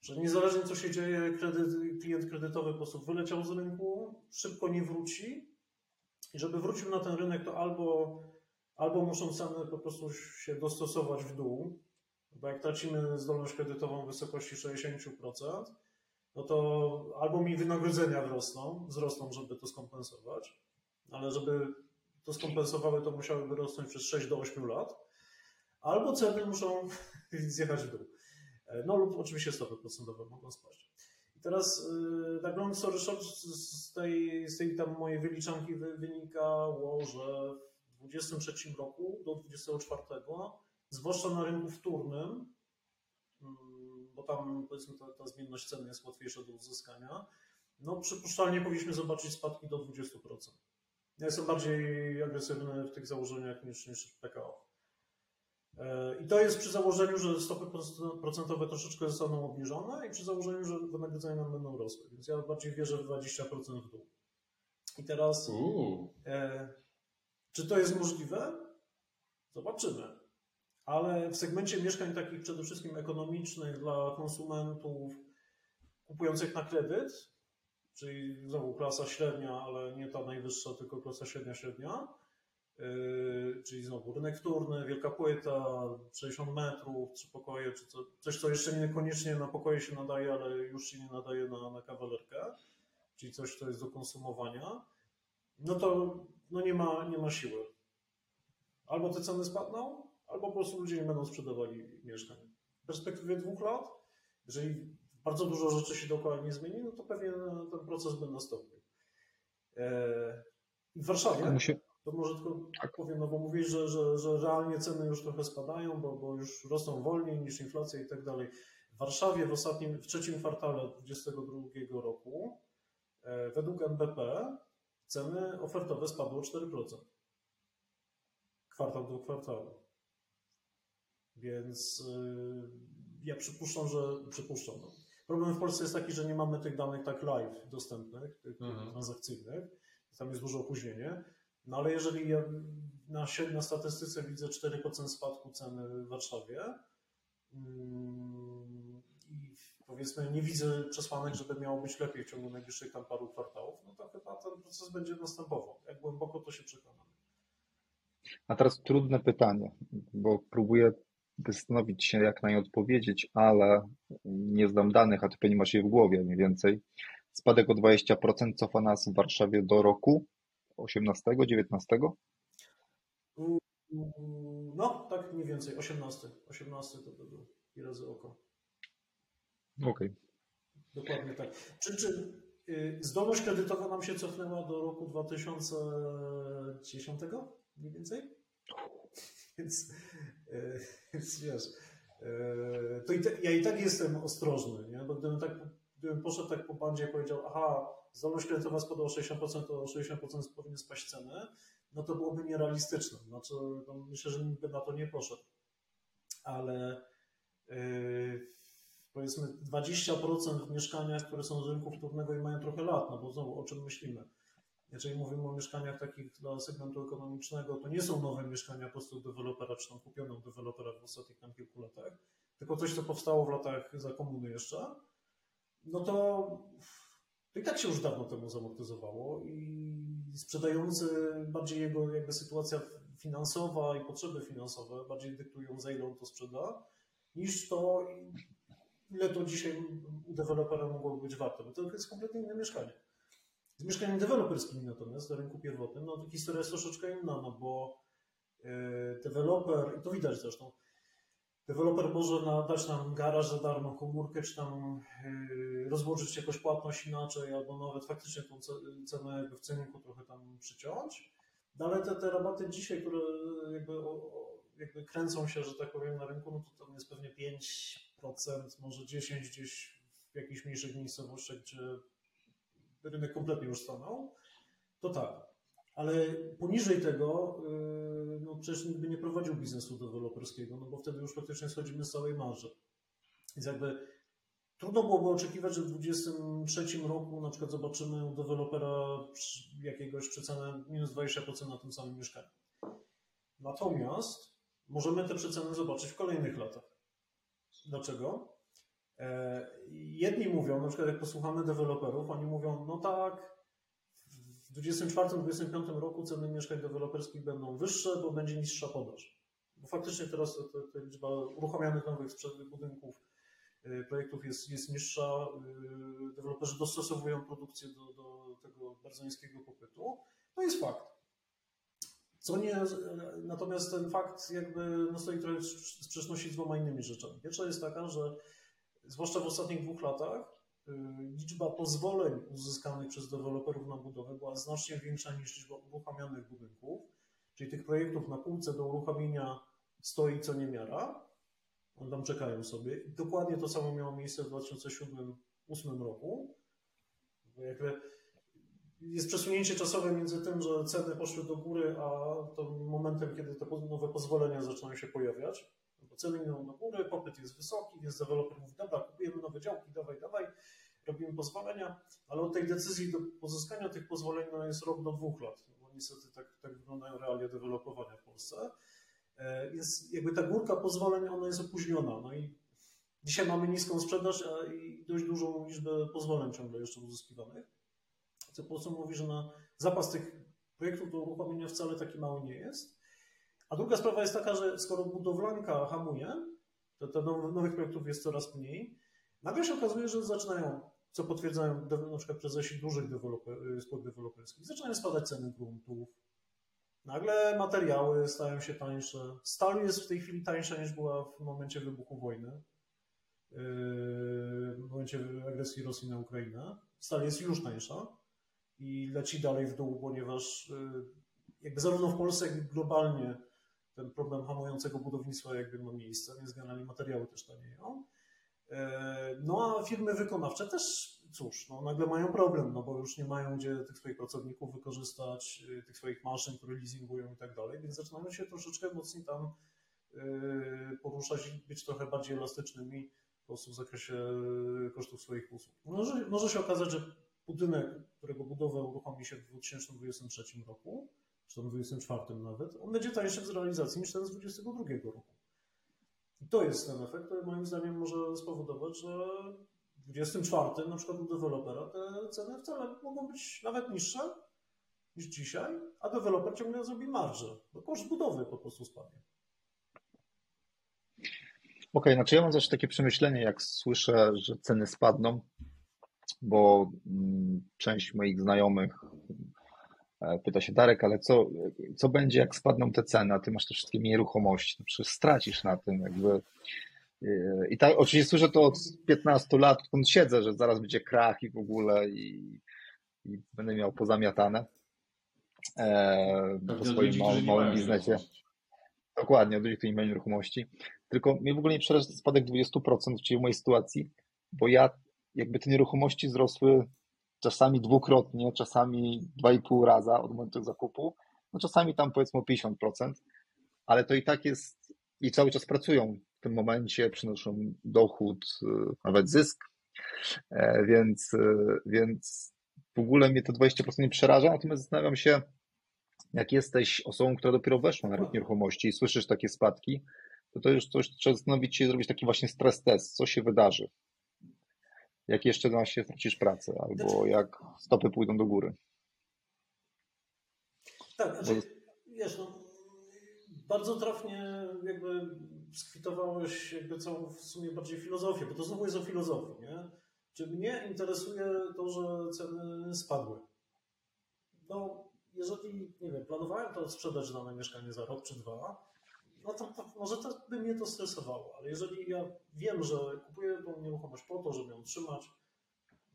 że niezależnie co się dzieje, kredyt, klient kredytowy po prostu wyleciał z rynku, szybko nie wróci. I żeby wrócił na ten rynek, to albo, albo muszą ceny po prostu się dostosować w dół, bo jak tracimy zdolność kredytową w wysokości 60%, no to albo mi wynagrodzenia wzrosną, wzrosną, żeby to skompensować, ale żeby to skompensowały, to musiałyby rosnąć przez 6 do 8 lat, albo ceny muszą zjechać w dół. No lub oczywiście stopy procentowe mogą spaść. I teraz yy, tak long story short, z- tej, z tej tam mojej wyliczanki wy, wynikało, że w 23 roku do 24, zwłaszcza na rynku wtórnym, mm, bo tam powiedzmy ta, ta zmienność ceny jest łatwiejsza do uzyskania, no przypuszczalnie powinniśmy zobaczyć spadki do 20%. Ja jestem bardziej agresywny w tych założeniach niż, niż PKO. E, I to jest przy założeniu, że stopy procentowe troszeczkę zostaną obniżone i przy założeniu, że wynagrodzenia nam będą rosły. Więc ja bardziej wierzę w 20% w dół. I teraz, e, czy to jest możliwe? Zobaczymy. Ale w segmencie mieszkań takich przede wszystkim ekonomicznych dla konsumentów kupujących na kredyt, czyli znowu klasa średnia, ale nie ta najwyższa, tylko klasa średnia, średnia, yy, czyli znowu rynek wtórny, wielka płyta, 60 metrów, trzy pokoje, czy co, coś, co jeszcze niekoniecznie na pokoje się nadaje, ale już się nie nadaje na, na kawalerkę, czyli coś, co jest do konsumowania, no to no nie, ma, nie ma siły. Albo te ceny spadną, albo po prostu ludzie nie będą sprzedawali mieszkań. W perspektywie dwóch lat, jeżeli bardzo dużo rzeczy się dookoła nie zmieni, no to pewnie ten proces by nastąpił. E, w Warszawie, to może tylko tak. powiem, no bo mówisz, że, że, że realnie ceny już trochę spadają, bo, bo już rosną wolniej niż inflacja i tak dalej. W Warszawie w ostatnim, w trzecim kwartale 2022 roku e, według NBP ceny ofertowe spadły o 4%. Kwartał do kwartału. Więc yy, ja przypuszczam, że przypuszczam. No. Problem w Polsce jest taki, że nie mamy tych danych tak live dostępnych, tych, mhm. transakcyjnych. Tam jest duże opóźnienie. No ale jeżeli ja na, na statystyce widzę 4% spadku ceny w Warszawie mm, i powiedzmy nie widzę przesłanek, żeby miało być lepiej w ciągu najbliższych tam paru kwartałów, no to chyba ten proces będzie następował. Jak głęboko to się przekonamy. A teraz trudne pytanie, bo próbuję zastanowić się, jak na nie odpowiedzieć, ale nie znam danych, a ty pewnie masz je w głowie mniej więcej. Spadek o 20% cofa nas w Warszawie do roku 18, 19? No, tak mniej więcej, 18. 18 to by był i razy oko. Okej. Okay. Dokładnie tak. Czy, czy y, zdolność kredytowa nam się cofnęła do roku 2010 mniej więcej? Więc, yy, więc wiesz, yy, to i te, ja i tak jestem ostrożny, nie? bo gdybym, tak, gdybym poszedł tak po bandzie i powiedział, aha, zdolność kredytowa spadła o 60%, to o 60% powinny spaść ceny, no to byłoby nierealistyczne. Znaczy, no myślę, że nikt by na to nie poszedł. Ale yy, powiedzmy 20% w mieszkaniach, które są z rynku wtórnego i mają trochę lat, no bo znowu o czym myślimy? Jeżeli mówimy o mieszkaniach takich dla segmentu ekonomicznego, to nie są nowe mieszkania po prostu dewelopera, czy tam kupione dewelopera w ostatnich tam kilku latach, tylko coś, co powstało w latach za komuny jeszcze, no to, to i tak się już dawno temu zamortyzowało i sprzedający bardziej jego jakby sytuacja finansowa i potrzeby finansowe bardziej dyktują, za ile on to sprzeda, niż to, ile to dzisiaj u dewelopera mogłoby być warte, bo to jest kompletnie inne mieszkanie. Z mieszkaniami deweloperskimi natomiast na rynku pierwotnym, no to historia jest troszeczkę inna, no bo e, deweloper, i to widać zresztą, deweloper może dać nam garaż za darmo, komórkę, czy tam e, rozłożyć jakoś płatność inaczej, albo nawet faktycznie tą cenę jakby w cenniku trochę tam przyciąć. No ale te, te rabaty dzisiaj, które jakby, jakby kręcą się, że tak powiem, na rynku, no to tam jest pewnie 5%, może 10% gdzieś w jakichś mniejszych miejscowościach, gdzie rynek kompletnie już stanął, to tak. Ale poniżej tego, yy, no przecież nikt by nie prowadził biznesu deweloperskiego, no bo wtedy już praktycznie schodzimy z całej marży. Więc jakby trudno byłoby oczekiwać, że w 2023 roku na przykład zobaczymy u dewelopera jakiegoś przecenę minus 20% na tym samym mieszkaniu. Natomiast możemy te przeceny zobaczyć w kolejnych latach. Dlaczego? E, jedni mówią, na przykład jak posłuchamy deweloperów, oni mówią, no tak, w 2024-2025 roku ceny mieszkań deweloperskich będą wyższe, bo będzie niższa podaż. Bo faktycznie teraz ta liczba uruchomionych nowych budynków, e, projektów jest, jest niższa. E, deweloperzy dostosowują produkcję do, do tego bardzo niskiego popytu. To jest fakt. Co nie, natomiast ten fakt jakby no stoi trochę w sprzeczności z dwoma innymi rzeczami. Pierwsza jest taka, że zwłaszcza w ostatnich dwóch latach, y, liczba pozwoleń uzyskanych przez deweloperów na budowę była znacznie większa niż liczba uruchamianych budynków, czyli tych projektów na półce do uruchomienia stoi co niemiara, one tam czekają sobie. Dokładnie to samo miało miejsce w 2007-2008 roku. Jakby jest przesunięcie czasowe między tym, że ceny poszły do góry, a tym momentem, kiedy te nowe pozwolenia zaczynają się pojawiać idą do góry, popyt jest wysoki, więc deweloper mówi, dobra, kupujemy nowe działki, dawaj, dawaj, robimy pozwolenia, ale od tej decyzji do pozyskania tych pozwoleń no jest rok do dwóch lat, bo niestety tak, tak wyglądają realia dewelopowania w Polsce. E, jest jakby ta górka pozwoleń, ona jest opóźniona. No i dzisiaj mamy niską sprzedaż a i dość dużą liczbę pozwoleń ciągle jeszcze uzyskiwanych. Co po prostu mówi, że na zapas tych projektów do uruchomienia wcale taki mały nie jest. A druga sprawa jest taka, że skoro budowlanka hamuje, to, to nowych projektów jest coraz mniej. Nagle się okazuje, że zaczynają, co potwierdzają na przykład prezesi dużych deweloper, spółek deweloperskich, zaczynają spadać ceny gruntów. Nagle materiały stają się tańsze. Stal jest w tej chwili tańsza niż była w momencie wybuchu wojny. Yy, w momencie agresji Rosji na Ukrainę. Stal jest już tańsza i leci dalej w dół, ponieważ yy, jakby zarówno w Polsce, jak i globalnie ten problem hamującego budownictwa jakby ma miejsce, więc generalnie materiały też tanieją. E, no a firmy wykonawcze też, cóż, no, nagle mają problem, no bo już nie mają gdzie tych swoich pracowników wykorzystać, y, tych swoich maszyn, które leasingują i tak dalej, więc zaczynamy się troszeczkę mocniej tam y, poruszać i być trochę bardziej elastycznymi po prostu w zakresie kosztów swoich usług. Może, może się okazać, że budynek, którego budowę uruchomi się w 2023 roku, czy tam 2024 nawet, on będzie tańszy w realizacji niż ten z 2022 roku. I to jest ten efekt, który moim zdaniem może spowodować, że w 2024 na przykład u dewelopera te ceny wcale mogą być nawet niższe niż dzisiaj, a deweloper ciągle zrobi marżę, bo koszt budowy po prostu spadnie. Okej, okay, znaczy ja mam zawsze takie przemyślenie, jak słyszę, że ceny spadną, bo mm, część moich znajomych pyta się Darek, ale co, co będzie, jak spadną te ceny, a ty masz te wszystkie nieruchomości? No przecież stracisz na tym, jakby. E, I tak, oczywiście słyszę to od 15 lat, odkąd siedzę, że zaraz będzie krach i w ogóle i, i będę miał pozamiatane e, po swoim małym, małym biznesie. Dokładnie, od ludzi, którzy nie mają nieruchomości. Tylko mnie w ogóle nie przeraża spadek 20%, czyli w mojej sytuacji, bo ja jakby te nieruchomości wzrosły czasami dwukrotnie, czasami dwa i pół raza od momentu zakupu, no czasami tam powiedzmy o 50%, ale to i tak jest i cały czas pracują. W tym momencie, przynoszą dochód, y, nawet zysk, e, więc, y, więc w ogóle mnie to 20% nie przeraża, natomiast zastanawiam się, jak jesteś osobą, która dopiero weszła na rynek nieruchomości i słyszysz takie spadki, to to już coś trzeba zastanowić się, zrobić taki właśnie stres test, co się wydarzy jak jeszcze właśnie stracisz pracę, albo jak stopy pójdą do góry. Tak, znaczy, wiesz, no, bardzo trafnie jakby skwitowałeś jakby całą w sumie bardziej filozofię, bo to znowu jest o filozofii, nie? Czy mnie interesuje to, że ceny spadły? No, jeżeli, nie wiem, planowałem to sprzedać dane mieszkanie za rok czy dwa, no to, to, może to by mnie to stresowało, ale jeżeli ja wiem, że kupuję tą nieruchomość po to, żeby ją trzymać,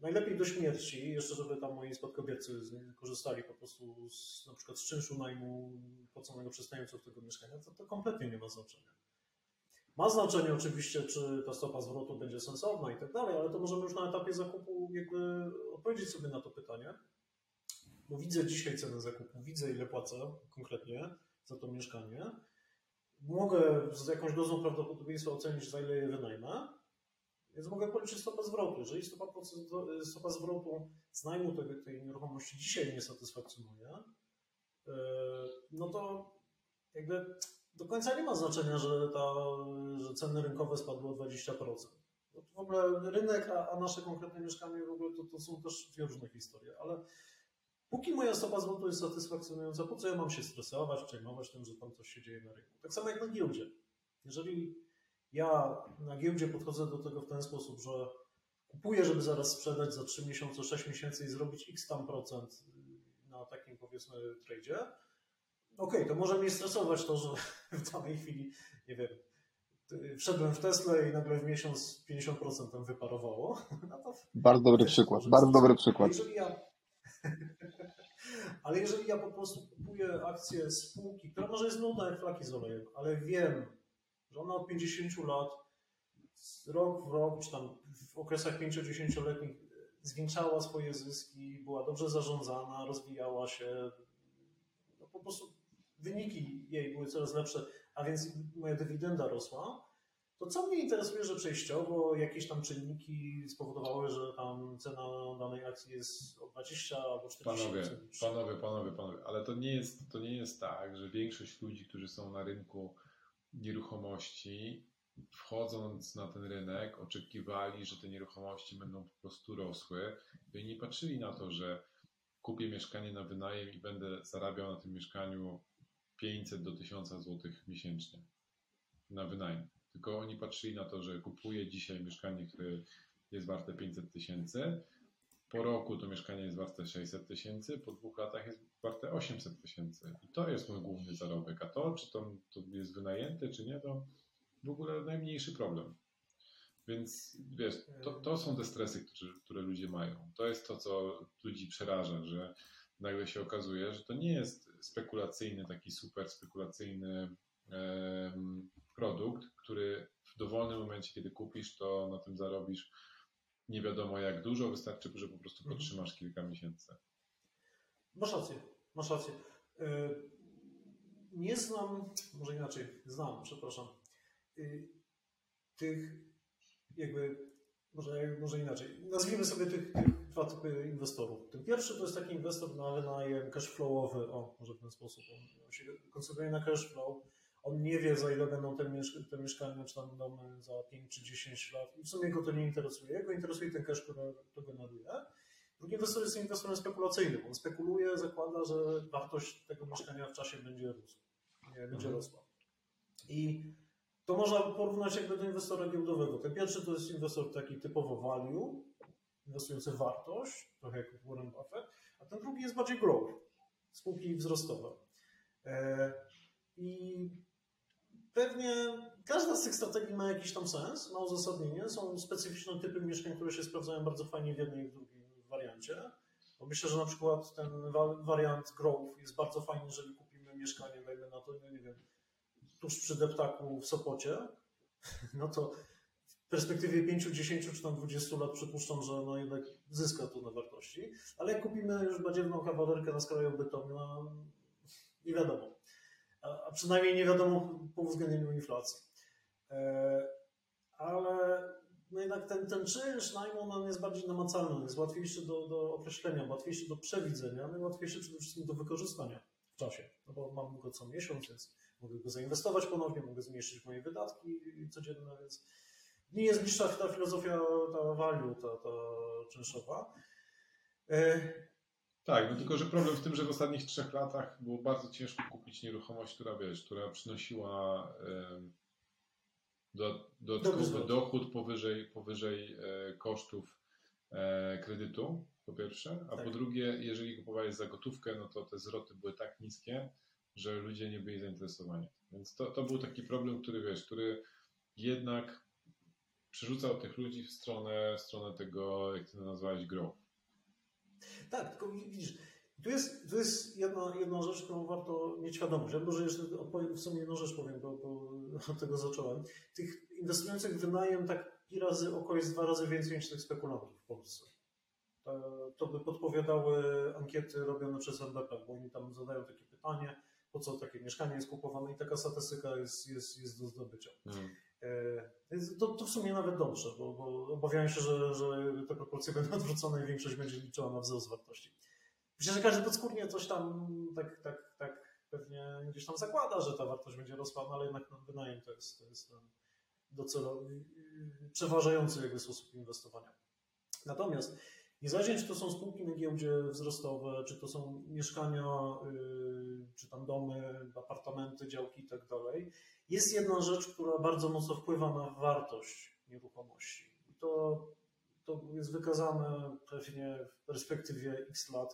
najlepiej do śmierci, jeszcze żeby tam moi spadkobiercy korzystali po prostu z, na przykład z czynszu najmu płaconego przez najemców tego mieszkania, to, to kompletnie nie ma znaczenia. Ma znaczenie oczywiście, czy ta stopa zwrotu będzie sensowna i tak dalej, ale to możemy już na etapie zakupu jakby odpowiedzieć sobie na to pytanie, bo widzę dzisiaj cenę zakupu, widzę ile płacę konkretnie za to mieszkanie, mogę z jakąś dozą prawdopodobieństwa ocenić, za ile je wynajmę, więc mogę policzyć stopę zwrotu. Jeżeli stopa, stopa zwrotu z najmu tej, tej nieruchomości dzisiaj nie satysfakcjonuje, e, no to jakby do końca nie ma znaczenia, że, ta, że ceny rynkowe spadły o 20%. No w ogóle rynek, a, a nasze konkretne mieszkanie w ogóle to, to są też dwie różne historie, ale Póki moja stopa zwrotu jest satysfakcjonująca, po co ja mam się stresować, przejmować tym, że tam coś się dzieje na rynku? Tak samo jak na giełdzie. Jeżeli ja na giełdzie podchodzę do tego w ten sposób, że kupuję, żeby zaraz sprzedać za 3 miesiące, 6 miesięcy i zrobić x tam procent na takim powiedzmy tradzie, okej, okay, to może mnie stresować to, że w danej chwili, nie wiem, wszedłem w Tesla i nagle w miesiąc 50% tam wyparowało. No to bardzo dobry przykład, bardzo dobry przykład. Jeżeli ja, ale jeżeli ja po prostu kupuję akcję spółki, która może jest nudna jak flaki z olejem, ale wiem, że ona od 50 lat, rok w rok, czy tam w okresach 5-10-letnich zwiększała swoje zyski, była dobrze zarządzana, rozwijała się, no po prostu wyniki jej były coraz lepsze, a więc moja dywidenda rosła, to co mnie interesuje, że przejściowo jakieś tam czynniki spowodowały, że tam cena danej akcji jest o 20 albo 40%. Panowie, panowie, panowie, panowie, ale to nie jest, to nie jest tak, że większość ludzi, którzy są na rynku nieruchomości, wchodząc na ten rynek, oczekiwali, że te nieruchomości będą po prostu rosły i nie patrzyli na to, że kupię mieszkanie na wynajem i będę zarabiał na tym mieszkaniu 500 do 1000 zł miesięcznie na wynajem. Tylko oni patrzyli na to, że kupuję dzisiaj mieszkanie, które jest warte 500 tysięcy, po roku to mieszkanie jest warte 600 tysięcy, po dwóch latach jest warte 800 tysięcy. I to jest mój główny zarobek. A to, czy to, to jest wynajęte, czy nie, to w ogóle najmniejszy problem. Więc wiesz, to, to są te stresy, które, które ludzie mają. To jest to, co ludzi przeraża, że nagle się okazuje, że to nie jest spekulacyjny, taki super spekulacyjny produkt, który w dowolnym momencie, kiedy kupisz, to na tym zarobisz nie wiadomo jak dużo, wystarczy, że po prostu Mhm. podtrzymasz kilka miesięcy. Masz rację, masz rację. Y, Nie znam, może inaczej, znam, przepraszam, y, tych jakby, może, może inaczej, nazwijmy sobie tych, tych dwa typy inwestorów. Ten pierwszy to jest taki inwestor na wynajem cashflowowy, o, może w ten sposób, on się koncentruje na cashflow, on nie wie za ile będą te, mieszk- te mieszkania czy tam domy za 5 czy 10 lat i w sumie go to nie interesuje, jego interesuje ten cash, który to generuje. Drugi inwestor jest inwestorem spekulacyjnym. On spekuluje, zakłada, że wartość tego mieszkania w czasie będzie rosła. Nie, będzie Mhm. rosła. I to można porównać jakby do inwestora giełdowego. Ten pierwszy to jest inwestor taki typowo value, inwestujący w wartość, trochę jak Warren Buffett, a ten drugi jest bardziej growth, spółki wzrostowe. E, I pewnie każda z tych strategii ma jakiś tam sens, ma uzasadnienie. Są specyficzne typy mieszkań, które się sprawdzają bardzo fajnie w jednej i w drugim wariancie. Bo myślę, że na przykład ten wa- wariant growth jest bardzo fajny, jeżeli kupimy mieszkanie, dajmy na to, no nie wiem, tuż przy deptaku w Sopocie, no to w perspektywie 5, 10 czy tam 20 lat przypuszczam, że no jednak zyska to na wartości. Ale jak kupimy już badziewną kawalerkę na skraju bytomiu, no nie wiadomo. A, przynajmniej nie wiadomo po uwzględnieniu inflacji. E, ale no jednak ten, ten czynsz najmu on jest bardziej namacalny, jest łatwiejszy do, do określenia, łatwiejszy do przewidzenia, no i łatwiejszy przede wszystkim do wykorzystania w czasie. No bo mam go co miesiąc, więc mogę go zainwestować ponownie, mogę zmniejszyć moje wydatki codzienne, więc nie jest bliższa ta filozofia, ta value, ta, ta czynszowa. Tak, no tylko, że problem w tym, że w ostatnich trzech latach było bardzo ciężko kupić nieruchomość, która wiesz, która przynosiła do, dodatkowy dochód powyżej, powyżej e, kosztów e, kredytu, po pierwsze, a Tak. po drugie, jeżeli kupowałeś za gotówkę, no to te zwroty były tak niskie, że ludzie nie byli zainteresowani. Więc to, to był taki problem, który wiesz, który jednak przerzucał tych ludzi w stronę, w stronę tego, jak ty to nazwałeś, grow. Tak, tylko widzisz, tu jest, tu jest jedna, jedna rzecz, którą warto mieć świadomość. Ja może jeszcze odpowiem, w sumie jedną rzecz powiem, bo, bo od tego zacząłem. Tych inwestujących w wynajem taki razy oko jest dwa razy więcej niż tych spekulantów w Polsce. To, by podpowiadały ankiety robione przez NBP, bo oni tam zadają takie pytanie, po co takie mieszkanie jest kupowane i taka statystyka jest, jest, jest do zdobycia. Mm. E, To, to w sumie nawet dobrze, bo, bo obawiam się, że, że te proporcje będą odwrócone i większość będzie liczyła na wzrost wartości. Myślę, że każdy podskórnie coś tam tak, tak, tak pewnie gdzieś tam zakłada, że ta wartość będzie rosła, no ale jednak wynajem to jest, to jest ten docelowy, przeważający jakby sposób inwestowania. Natomiast niezależnie czy to są spółki na giełdzie wzrostowe, czy to są mieszkania, yy, czy tam domy, apartamenty, działki i tak dalej, jest jedna rzecz, która bardzo mocno wpływa na wartość nieruchomości. To, to jest wykazane pewnie w perspektywie x lat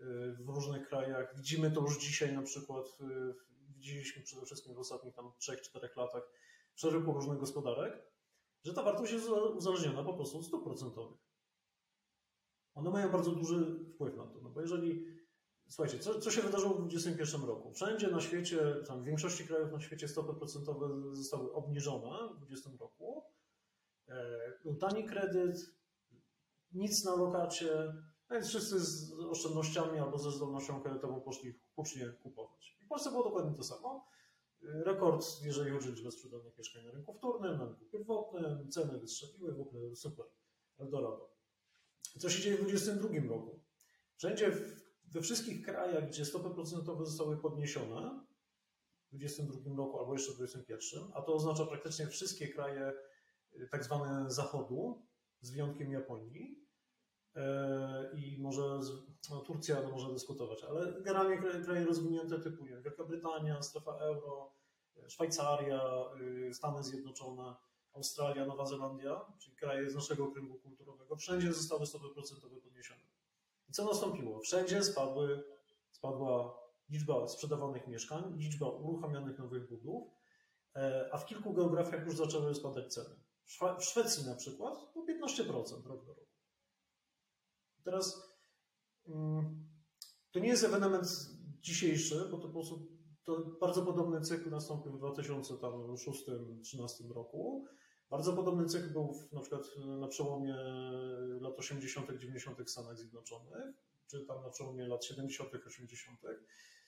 y, w różnych krajach. Widzimy to już dzisiaj na przykład, y, widzieliśmy przede wszystkim w ostatnich tam 3-4 latach w szeregu różnych gospodarek, że ta wartość jest uzależniona po prostu od stóp procentowych. One mają bardzo duży wpływ na to, no bo jeżeli Słuchajcie, co, co się wydarzyło w 2021 roku? Wszędzie na świecie, tam w większości krajów na świecie stopy procentowe zostały obniżone w 2020 roku. E, Był tani kredyt, nic na lokacie, a więc wszyscy z oszczędnościami albo ze zdolnością kredytową poszli hucznie kupować. I w Polsce było dokładnie to samo. E, Rekord, jeżeli chodzi o liczbę sprzedanych mieszkań na rynku wtórnym, na rynku pierwotnym, ceny wystrzeliły, w ogóle super, Eldorado. Co się dzieje w 2022 roku? Wszędzie w we wszystkich krajach, gdzie stopy procentowe zostały podniesione, w 2022 roku albo jeszcze w 2021, a to oznacza praktycznie wszystkie kraje y, tak zwane zachodu, z wyjątkiem Japonii. E, I może no, Turcja no, może dyskutować, ale generalnie kraje, kraje rozwinięte typu nie Wielka Brytania, strefa euro, e, Szwajcaria, y, Stany Zjednoczone, Australia, Nowa Zelandia, czyli kraje z naszego kręgu kulturowego, wszędzie zostały stopy procentowe podniesione. I co nastąpiło? Wszędzie spadły, spadła liczba sprzedawanych mieszkań, liczba uruchamianych nowych budów, e, a w kilku geografiach już zaczęły spadać ceny. W Szwecji na przykład po 15% rok do roku. Teraz mm, to nie jest ewenement dzisiejszy, bo to po prostu to bardzo podobny cykl nastąpił w 2006-2013 roku. Bardzo podobny cykl był w, na przykład na przełomie lat 80., 90. w Stanach Zjednoczonych, czy tam na przełomie lat 70., 80.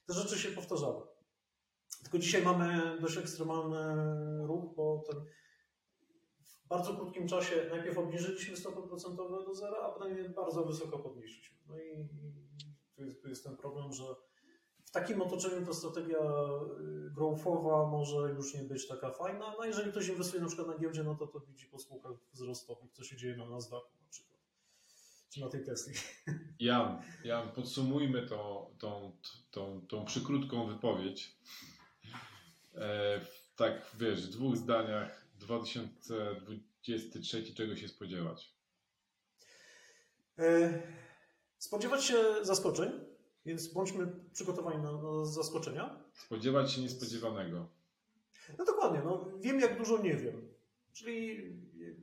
Te rzeczy się powtarzały. Tylko dzisiaj mamy dość ekstremalny ruch, bo ten w bardzo krótkim czasie najpierw obniżyliśmy stopy procentowe do zera, a potem je bardzo wysoko podnieśliśmy. No i, i tu, jest, tu jest ten problem, że takim otoczeniu ta strategia y, growthowa może już nie być taka fajna. No jeżeli ktoś inwestuje na przykład na giełdzie, no to to widzi po spółkach wzrostowych, co się dzieje na Nasdaqu na przykład, czy na tej Tesli. Jan, Jan podsumujmy to, tą, tą, tą przykrótką wypowiedź. E, tak, wiesz, w dwóch zdaniach 2023 czego się spodziewać? E, Spodziewać się zaskoczeń, więc bądźmy przygotowani na, na zaskoczenia. Spodziewać się niespodziewanego. No dokładnie, no, wiem jak dużo nie wiem. Czyli yy,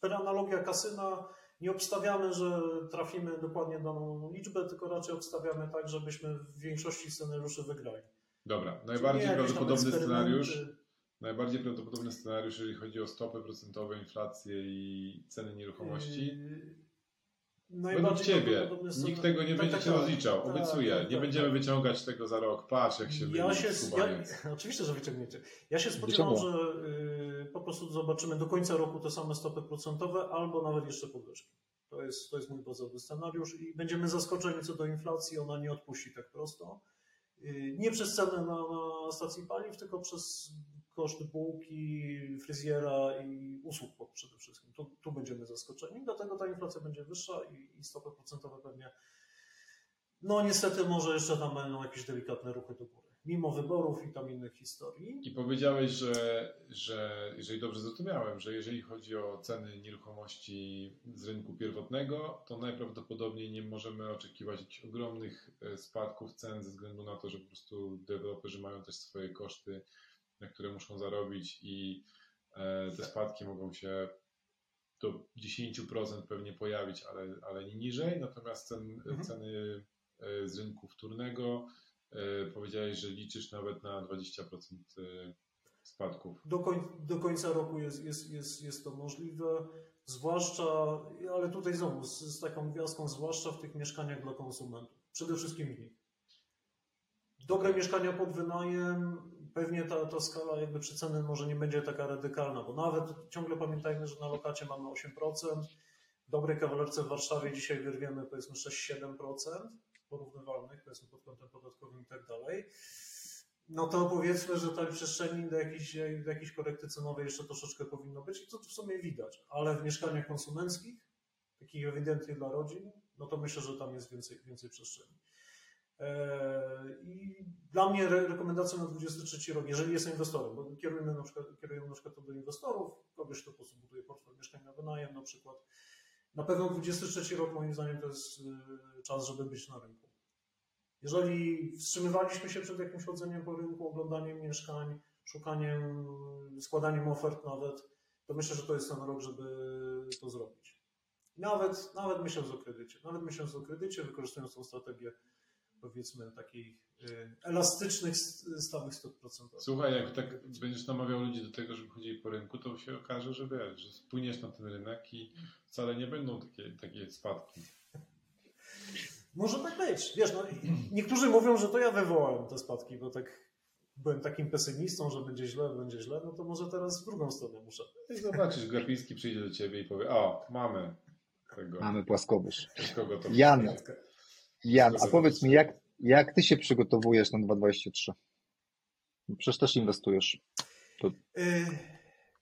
per analogia kasyna nie obstawiamy, że trafimy dokładnie daną liczbę, tylko raczej obstawiamy tak, żebyśmy w większości scenariuszy wygrali. Dobra, najbardziej prawdopodobny scenariusz. Najbardziej prawdopodobny scenariusz, jeżeli chodzi o stopy procentowe, inflację i ceny nieruchomości. Yy, Najbardziej Ciebie nikt tego nie Tak, będzie tak, się tak. rozliczał, Tak, obiecuję. tak, Nie tak, będziemy wyciągać tego za rok. Patrz, jak się Ja się, ja, oczywiście, że wyciągniecie. Ja się spodziewam, że y, po prostu zobaczymy do końca roku te same stopy procentowe, albo nawet jeszcze podwyżki. To jest, to jest mój bazowy scenariusz i będziemy zaskoczeni co do inflacji, ona nie odpuści tak prosto. Y, nie przez cenę na, na stacji paliw, tylko przez koszty bułki, fryzjera i usług przede wszystkim. Tu, tu będziemy zaskoczeni, dlatego ta inflacja będzie wyższa i, i stopy procentowe pewnie no niestety może jeszcze tam będą jakieś delikatne ruchy do góry. Mimo wyborów i tam innych historii. I powiedziałeś, że, że jeżeli dobrze zrozumiałem, że jeżeli chodzi o ceny nieruchomości z rynku pierwotnego, to najprawdopodobniej nie możemy oczekiwać jakichś ogromnych e, spadków cen ze względu na to, że po prostu deweloperzy mają też swoje koszty, na które muszą zarobić i e, te spadki mogą się do 10% pewnie pojawić, ale, ale nie niżej. Natomiast cen, Mhm. ceny e, z rynku wtórnego e, powiedziałeś, że liczysz nawet na 20% e, spadków. Do, koń, do końca roku jest, jest, jest, jest to możliwe, zwłaszcza, ale tutaj znowu z, z taką gwiazdką, zwłaszcza w tych mieszkaniach dla konsumentów. Przede wszystkim w nich. Dobre mieszkania pod wynajem, pewnie ta, ta skala jakby przeceny może nie będzie taka radykalna, bo nawet ciągle pamiętajmy, że na lokacie mamy 8%, w dobrej kawalerce w Warszawie dzisiaj wyrwiemy powiedzmy 6-7% porównywalnych, powiedzmy pod kątem podatkowym i tak dalej. No to powiedzmy, że tej przestrzeni do jakiejś, do jakiejś korekty cenowej jeszcze troszeczkę powinno być i to w sumie widać, ale w mieszkaniach konsumenckich, takich ewidentnie dla rodzin, no to myślę, że tam jest więcej, więcej przestrzeni. Eee, I dla mnie re- rekomendacją na 23 rok, jeżeli jestem inwestorem, bo kierujemy na przykład, kierujemy na przykład to do inwestorów, kogoś, kto po prostu buduje portfel mieszkań na wynajem na przykład. Na pewno 23 rok moim zdaniem to jest y, czas, żeby być na rynku. Jeżeli wstrzymywaliśmy się przed jakimś chodzeniem po rynku, oglądaniem mieszkań, szukaniem, składaniem ofert nawet, to myślę, że to jest ten rok, żeby to zrobić. Nawet, nawet myśląc o kredycie, nawet myśląc o kredycie, wykorzystując tą strategię powiedzmy takich y, elastycznych, st- stałych stóp procentowych. Słuchaj, jak tak będziesz namawiał ludzi do tego, żeby chodzili po rynku, to się okaże, że wiesz, że spłyniesz na ten rynek i wcale nie będą takie, takie spadki. Może tak być. Wiesz, no, niektórzy mówią, że to ja wywołałem te spadki, bo tak byłem takim pesymistą, że będzie źle, będzie źle, no to może teraz w drugą stronę muszę. I zobaczysz, Glapiński przyjdzie do ciebie i powie, o, mamy tego, Mamy płaskowyż. z kogo to Jan, Jan, a powiedz mi, jak, jak ty się przygotowujesz na 2023? Przecież też inwestujesz. To... Yy,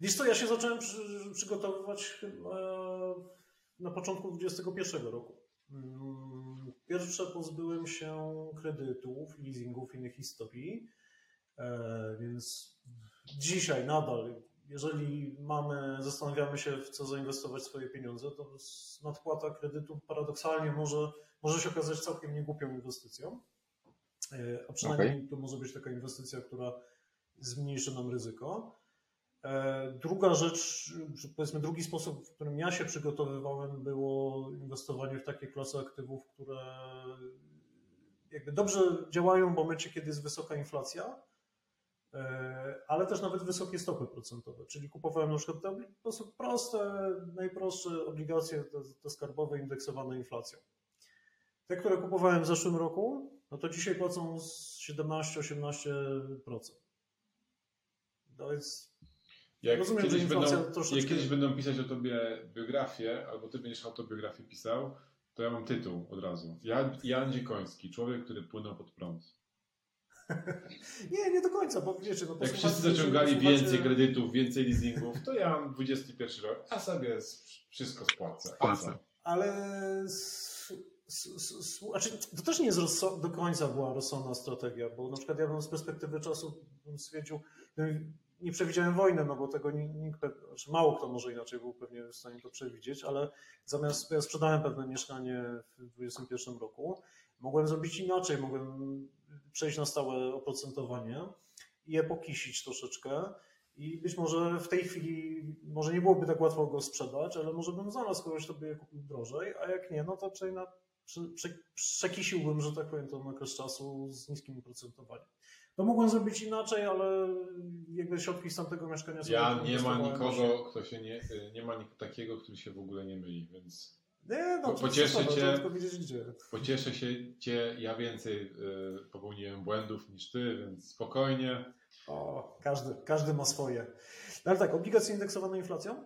wiesz co, ja się zacząłem przy, przygotowywać na początku 2021 roku. Mm, pierwsze pozbyłem się kredytów, leasingów, innych historii, e, więc dzisiaj nadal, jeżeli mamy, zastanawiamy się w co zainwestować swoje pieniądze, to nadpłata kredytu paradoksalnie może, może się okazać całkiem niegłupią inwestycją, e, a przynajmniej okay. to może być taka inwestycja, która zmniejszy nam ryzyko. E, druga rzecz, powiedzmy drugi sposób, w którym ja się przygotowywałem, było inwestowanie w takie klasy aktywów, które jakby dobrze działają w momencie, kiedy jest wysoka inflacja, ale też nawet wysokie stopy procentowe. Czyli kupowałem na przykład te proste, najprostsze obligacje te, te skarbowe indeksowane inflacją. Te, które kupowałem w zeszłym roku, no to dzisiaj płacą 17-18%. To jest jak Rozumiem, kiedyś, będą, troszeczkę... jak kiedyś będą pisać o tobie biografię, albo ty będziesz autobiografię pisał, to ja mam tytuł od razu. Jan, Jan Dziekoński, człowiek, który płynął pod prąd. nie, nie do końca, bo wiecie... No, jak wszyscy zaciągali więcej kredytów, więcej leasingów, to ja mam 21 rok, a sobie wszystko spłacę. Ale... Znaczy, to też nie jest do końca była rozsądna strategia, bo na przykład ja bym z perspektywy czasu bym stwierdził, nie przewidziałem wojny, no bo tego nikt, znaczy mało kto może inaczej był pewnie w stanie to przewidzieć, ale zamiast, ja sprzedałem pewne mieszkanie w 2021 roku, mogłem zrobić inaczej, mogłem przejść na stałe oprocentowanie i je pokisić troszeczkę i być może w tej chwili, może nie byłoby tak łatwo go sprzedać, ale może bym znalazł kogoś, kto by je kupił drożej, a jak nie, no to na, prze, prze, przekisiłbym, że tak powiem, ten okres czasu z niskim oprocentowaniem. To mogłem zrobić inaczej, ale jakby środki z tamtego mieszkania. Ja nie ma nikogo, kto się nie, nie ma takiego, który się w ogóle nie myli, więc. Nie, no, pocieszę cię, pocieszę się cię, ja więcej y, popełniłem błędów niż ty, więc spokojnie. O, każdy, każdy ma swoje. No ale tak, obligacje indeksowane inflacją,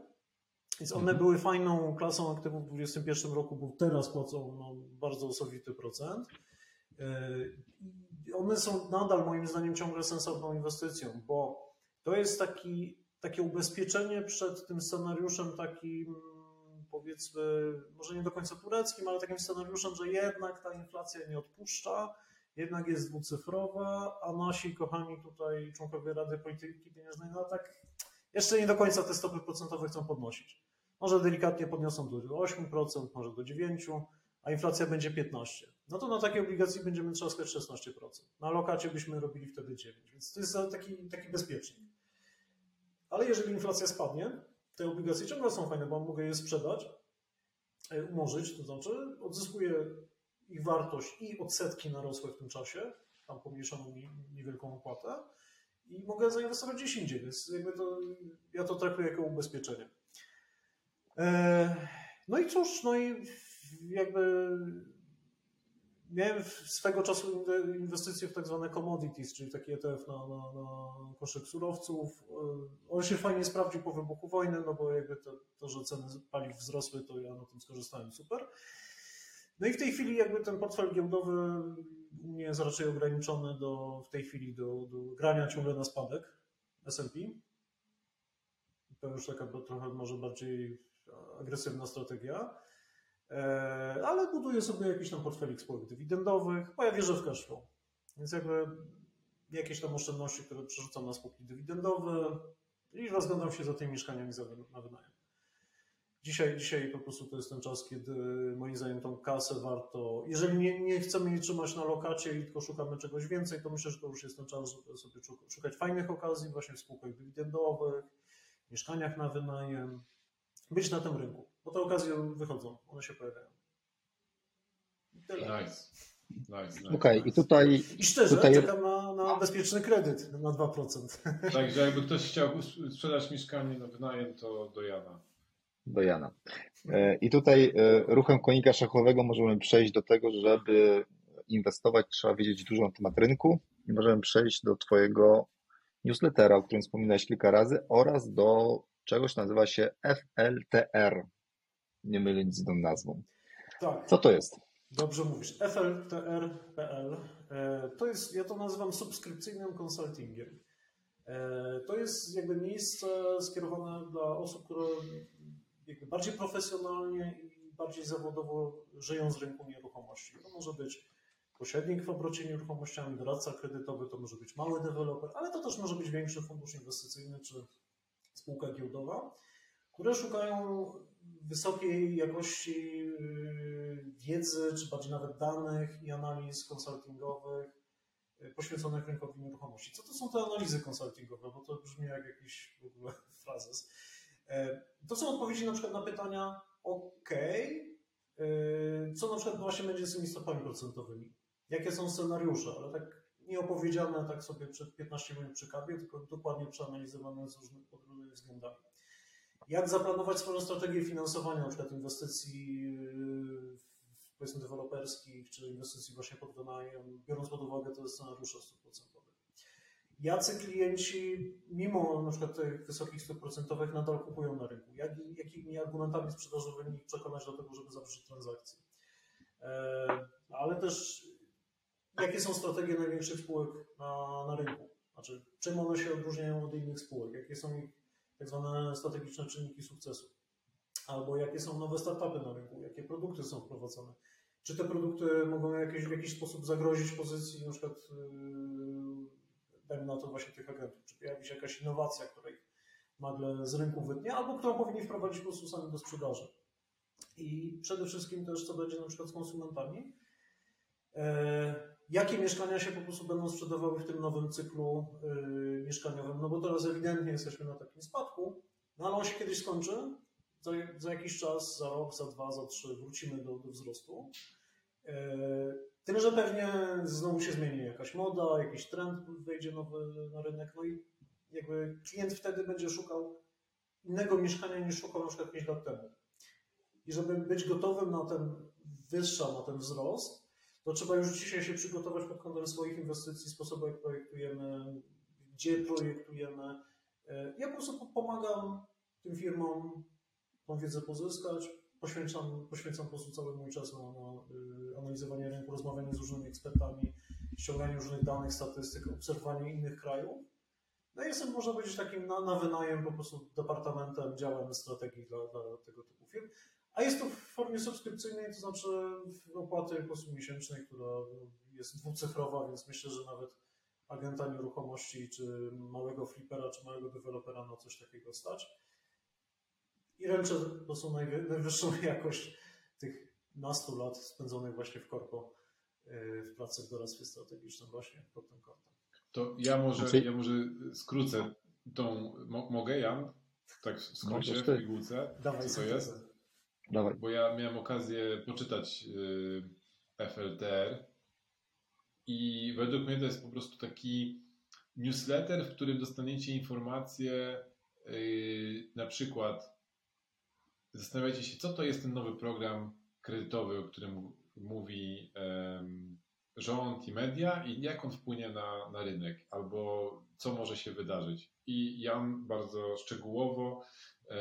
więc one mhm. były fajną klasą aktywów w 2021 roku, bo teraz płacą no, bardzo osobity procent. Y, one są nadal moim zdaniem ciągle sensowną inwestycją, bo to jest taki, takie ubezpieczenie przed tym scenariuszem takim powiedzmy, może nie do końca tureckim, ale takim scenariuszem, że jednak ta inflacja nie odpuszcza, jednak jest dwucyfrowa, a nasi kochani tutaj członkowie Rady Polityki Pieniężnej, no tak jeszcze nie do końca te stopy procentowe chcą podnosić. Może delikatnie podniosą do 8%, może do 9%, a inflacja będzie 15%. No to na takiej obligacji będziemy trzaskać 16%. Na lokacie byśmy robili wtedy 9%, więc to jest taki, taki bezpiecznik. Ale jeżeli inflacja spadnie, te obligacje ciągle są fajne, bo mogę je sprzedać, e, umorzyć, to znaczy odzyskuję ich wartość i odsetki narosłe w tym czasie, tam pomniejszono mi niewielką opłatę i mogę zainwestować gdzieś indziej, więc jakby to, ja to traktuję jako ubezpieczenie. E, no i cóż, no i jakby miałem swego czasu inwestycje w tak zwane commodities, czyli taki ETF na, na, na koszyk surowców. E, on się fajnie sprawdził po wybuchu wojny, no bo jakby to, to, że ceny paliw wzrosły, to ja na tym skorzystałem super. No i w tej chwili jakby ten portfel giełdowy u mnie jest raczej ograniczony do, w tej chwili do, do grania ciągle na spadek S&P. To już taka trochę może bardziej agresywna strategia. E, ale buduję sobie jakiś tam portfelik spółek dywidendowych, bo ja wierzę w cashflow. Więc jakby jakieś tam oszczędności, które przerzucam na spółki dywidendowe i rozglądam się za tymi mieszkaniami na wynajem. Dzisiaj, dzisiaj po prostu to jest ten czas, kiedy moim zdaniem tą kasę warto, jeżeli nie, nie chcemy jej trzymać na lokacie i tylko szukamy czegoś więcej, to myślę, że to już jest ten czas, żeby sobie szukać fajnych okazji właśnie w spółkach dywidendowych, mieszkaniach na wynajem, być na tym rynku, bo te okazje wychodzą, one się pojawiają. Tyle. Nice. Nice, nice, Okej, okay, i tutaj. I szczerze, tutaj... czekam na, na bezpieczny kredyt na 2%. Także jakby ktoś chciał sprzedać mieszkanie na wynajem, to do Jana. Do Jana. E, I tutaj e, ruchem konika szachowego możemy przejść do tego, żeby inwestować, trzeba wiedzieć dużo na temat rynku i możemy przejść do Twojego newslettera, o którym wspominałeś kilka razy, oraz do czegoś nazywa się FLTR, nie mylić z tą nazwą. Tak. Co to jest? Dobrze mówisz. FLTR.pl e, to jest, ja to nazywam subskrypcyjnym konsultingiem. E, to jest jakby miejsce skierowane dla osób, które jakby bardziej profesjonalnie i bardziej zawodowo żyją z rynku nieruchomości. To może być pośrednik w obrocie nieruchomościami, doradca kredytowy, to może być mały deweloper, ale to też może być większy fundusz inwestycyjny czy spółka giełdowa, które szukają wysokiej jakości yy, wiedzy, czy bardziej nawet danych i analiz konsultingowych yy, poświęconych rynkowi nieruchomości. Co to są te analizy konsultingowe? Bo to brzmi jak jakiś w ogóle frazes. Yy, to są odpowiedzi na przykład na pytania, OK, co na przykład właśnie będzie z tymi stopami procentowymi? Jakie są scenariusze? Ale tak nie opowiedziane tak sobie przed 15 minut przy kawie, tylko dokładnie przeanalizowane z różnych, pod różnymi względami jak zaplanować swoją strategię finansowania na przykład inwestycji yy, powiedzmy deweloperskich, czy inwestycji właśnie pod wynajem, biorąc pod uwagę te scenariusze stóp procentowych. Jacy klienci, mimo na przykład tych wysokich stóp procentowych, nadal kupują na rynku? Jak, jakimi argumentami sprzedażowymi ich przekonać do tego, żeby zawrzeć transakcję? E, ale też jakie są strategie największych spółek na, na rynku? Znaczy, czym one się odróżniają od innych spółek? Jakie są ich tak zwane strategiczne czynniki sukcesu. Albo jakie są nowe startupy na rynku, jakie produkty są wprowadzone. Czy te produkty mogą jakieś, w jakiś sposób zagrozić pozycji na przykład yy, dajmy na to właśnie tych agentów, czy pojawi się jakaś innowacja, która ich nagle z rynku wytnie, albo którą powinni wprowadzić po prostu sami do sprzedaży. I przede wszystkim też co będzie na przykład z konsumentami. Jakie mieszkania się po prostu będą sprzedawały w tym nowym cyklu yy, mieszkaniowym. No bo teraz ewidentnie jesteśmy na takim spadku, no ale on się kiedyś skończy. Za, za jakiś czas, za rok, za dwa, za trzy wrócimy do, do wzrostu. Yy, tyle, że pewnie znowu się zmieni jakaś moda, jakiś trend wejdzie nowy na rynek, no i jakby klient wtedy będzie szukał innego mieszkania niż szukał na przykład 5 lat temu. I żeby być gotowym na ten wyższa, na ten wzrost, to trzeba już dzisiaj się przygotować pod kątem swoich inwestycji, sposobu jak projektujemy, gdzie projektujemy. E, ja po prostu pomagam tym firmom tą wiedzę pozyskać, poświęcam, poświęcam po prostu cały mój czas na, y, analizowanie rynku, rozmawianie z różnymi ekspertami, ściąganie różnych danych, statystyk, obserwowanie innych krajów. No i jestem, można powiedzieć, takim na, na wynajem po prostu departamentem, działem strategii dla, dla tego typu firm. A jest to w formie subskrypcyjnej, to znaczy opłaty po prostu miesięcznej, która jest dwucyfrowa, więc myślę, że nawet agenta nieruchomości, czy małego flipera, czy małego dewelopera na coś takiego stać. I ręczę to są najwyższą jakość tych nastu lat spędzonych właśnie w korpo, y, w pracy w doradztwie strategicznym właśnie pod tym kątem. To ja może, znaczy... ja może skrócę tą, mogę Jan? Tak w skrócie, w pigułce, Dawaj, co to jest? Dawaj. Bo ja miałem okazję poczytać y, FLTR i według mnie to jest po prostu taki newsletter, w którym dostaniecie informacje y, na przykład zastanawiacie się, co to jest ten nowy program kredytowy, o którym mówi rząd i media i jak on wpłynie na, na rynek, albo co może się wydarzyć. I Jan bardzo szczegółowo e,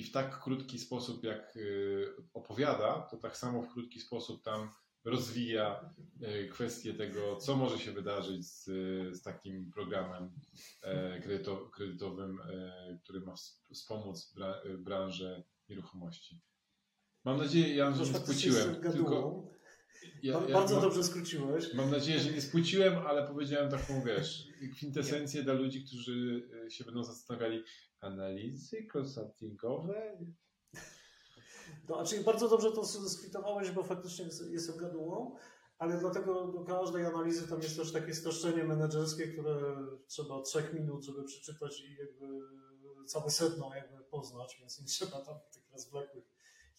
i w tak krótki sposób, jak y, opowiada, to tak samo w krótki sposób tam rozwija y, kwestię tego, co może się wydarzyć z, z takim programem e, kredytowym, e, który ma wspomóc branżę nieruchomości. Mam nadzieję, Jan, że nie spłyciłem. Tylko ja, ja Bardzo mam, dobrze skróciłeś. Mam nadzieję, że nie spłyciłem, ale powiedziałem taką, wiesz, kwintesencję dla ludzi, którzy e, się będą zastanawiali, analizy konsultingowe? No, znaczy bardzo dobrze to skwitowałeś, bo faktycznie jestem gadułą, ale dlatego do każdej analizy tam jest też takie streszczenie menedżerskie, które trzeba trzech minut, żeby przeczytać i jakby całe sedno jakby poznać, więc nie trzeba tam tych rozwlekłych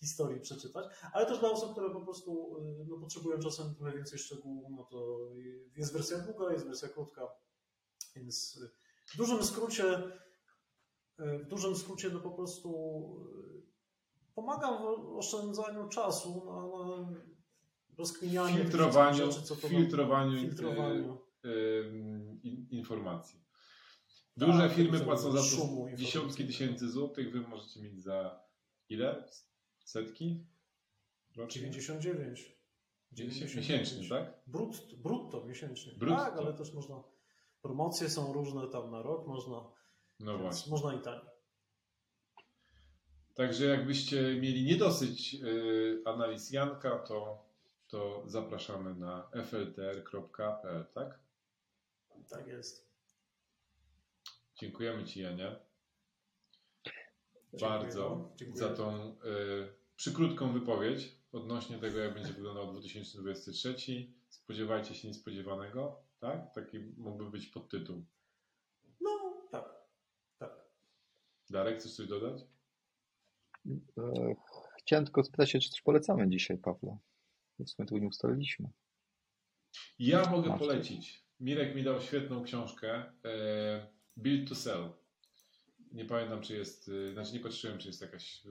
historii przeczytać, ale też dla osób, które po prostu no, potrzebują czasem trochę więcej szczegółów, no to jest wersja długa, jest wersja krótka, więc w dużym skrócie w dużym skrócie to po prostu e, pomaga w oszczędzaniu czasu na, na rozkminianie filtrowaniu, rzeczy, co to filtrowaniu, filtrowaniu. informacji. Duże tak, firmy płacą za to dziesiątki tysięcy złotych, wy możecie mieć za ile? Setki? Rocznie? 99. 99. Miesięcznie, tak? Brut, brutto miesięcznie. Brutto. Tak, ale też można Promocje są różne tam na rok, można, No właśnie. można i taniej. Także jakbyście mieli niedosyć y, analiz Janka, to, to zapraszamy na fltr.pl, tak? Tak jest. Dziękujemy Ci, Janie, Dziękuję bardzo. Dziękuję. za tą y, przykrótką wypowiedź odnośnie tego, jak będzie wyglądał 2023. Spodziewajcie się niespodziewanego, tak? Taki mógłby być podtytuł. No, tak. Tak. Darek, chcesz coś dodać? E, Chciałem tylko spytać się, czy coś polecamy dzisiaj, Pawle? W sumie tego nie ustaliliśmy. Ja mogę Masz polecić. Mirek mi dał świetną książkę e, Build to Sell. Nie pamiętam, czy jest, e, znaczy nie patrzyłem, czy jest jakaś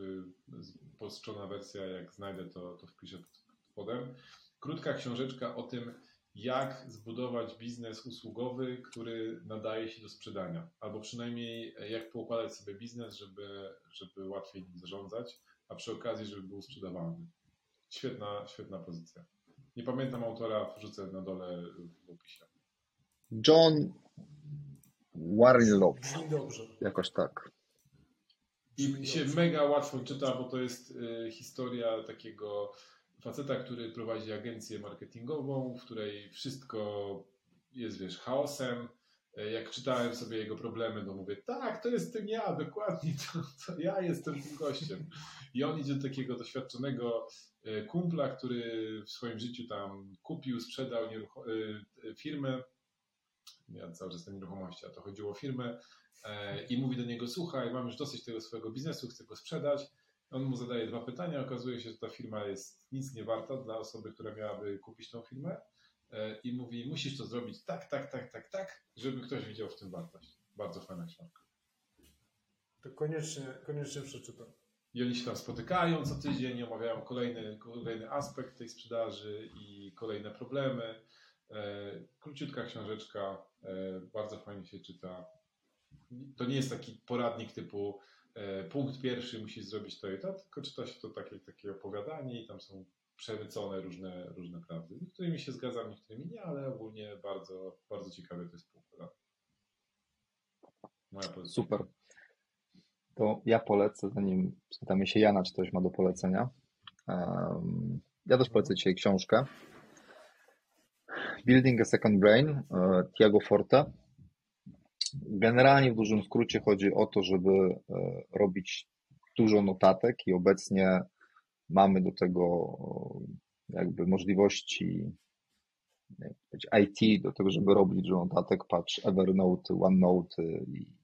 z- postrzona wersja. Jak znajdę, to, to wpiszę pod spodem. Krótka książeczka o tym, jak zbudować biznes usługowy, który nadaje się do sprzedania. Albo przynajmniej jak poukładać sobie biznes, żeby, żeby łatwiej nim zarządzać, a przy okazji, żeby był sprzedawalny. Świetna, świetna pozycja. Nie pamiętam autora, wrzucę na dole w opisie. John Warrenlow, Brzmi dobrze. jakoś tak. I się mega łatwo czyta, bo to jest y, historia takiego faceta, który prowadzi agencję marketingową, w której wszystko jest, wiesz, chaosem. Y, Jak czytałem sobie jego problemy, to mówię, tak, to jestem ja, dokładnie, to, to ja jestem tym gościem. I on idzie do takiego doświadczonego y, kumpla, który w swoim życiu tam kupił, sprzedał y, y, firmę, ja cały czas te nieruchomości, a to chodziło o firmę, e, i mówi do niego, słuchaj, mam już dosyć tego swojego biznesu, chcę go sprzedać. On mu zadaje dwa pytania, okazuje się, że ta firma jest nic nie warta dla osoby, która miałaby kupić tą firmę e, i mówi, musisz to zrobić tak, tak, tak, tak, tak, żeby ktoś widział w tym wartość. Bardzo fajna książka. To koniecznie, koniecznie przeczytam. I oni się tam spotykają co tydzień, omawiają kolejny, kolejny aspekt tej sprzedaży i kolejne problemy. E, Króciutka książeczka, e, bardzo fajnie się czyta. To nie jest taki poradnik typu e, punkt pierwszy musisz zrobić to i to, tylko czyta się to takie, takie opowiadanie i tam są przemycone różne, różne prawdy. Niektórymi się zgadzam, niektórymi nie, ale ogólnie bardzo, bardzo ciekawe to jest poukładane. Moja. Super. To ja polecę, zanim spytamy się Jana, czy coś ma do polecenia. Um, ja też polecę dzisiaj książkę. Building a Second Brain, e, Tiago Forte. Generalnie w dużym skrócie chodzi o to, żeby e, robić dużo notatek i obecnie mamy do tego e, jakby możliwości IT, do tego, żeby robić dużo notatek, patrz Evernote, OneNote i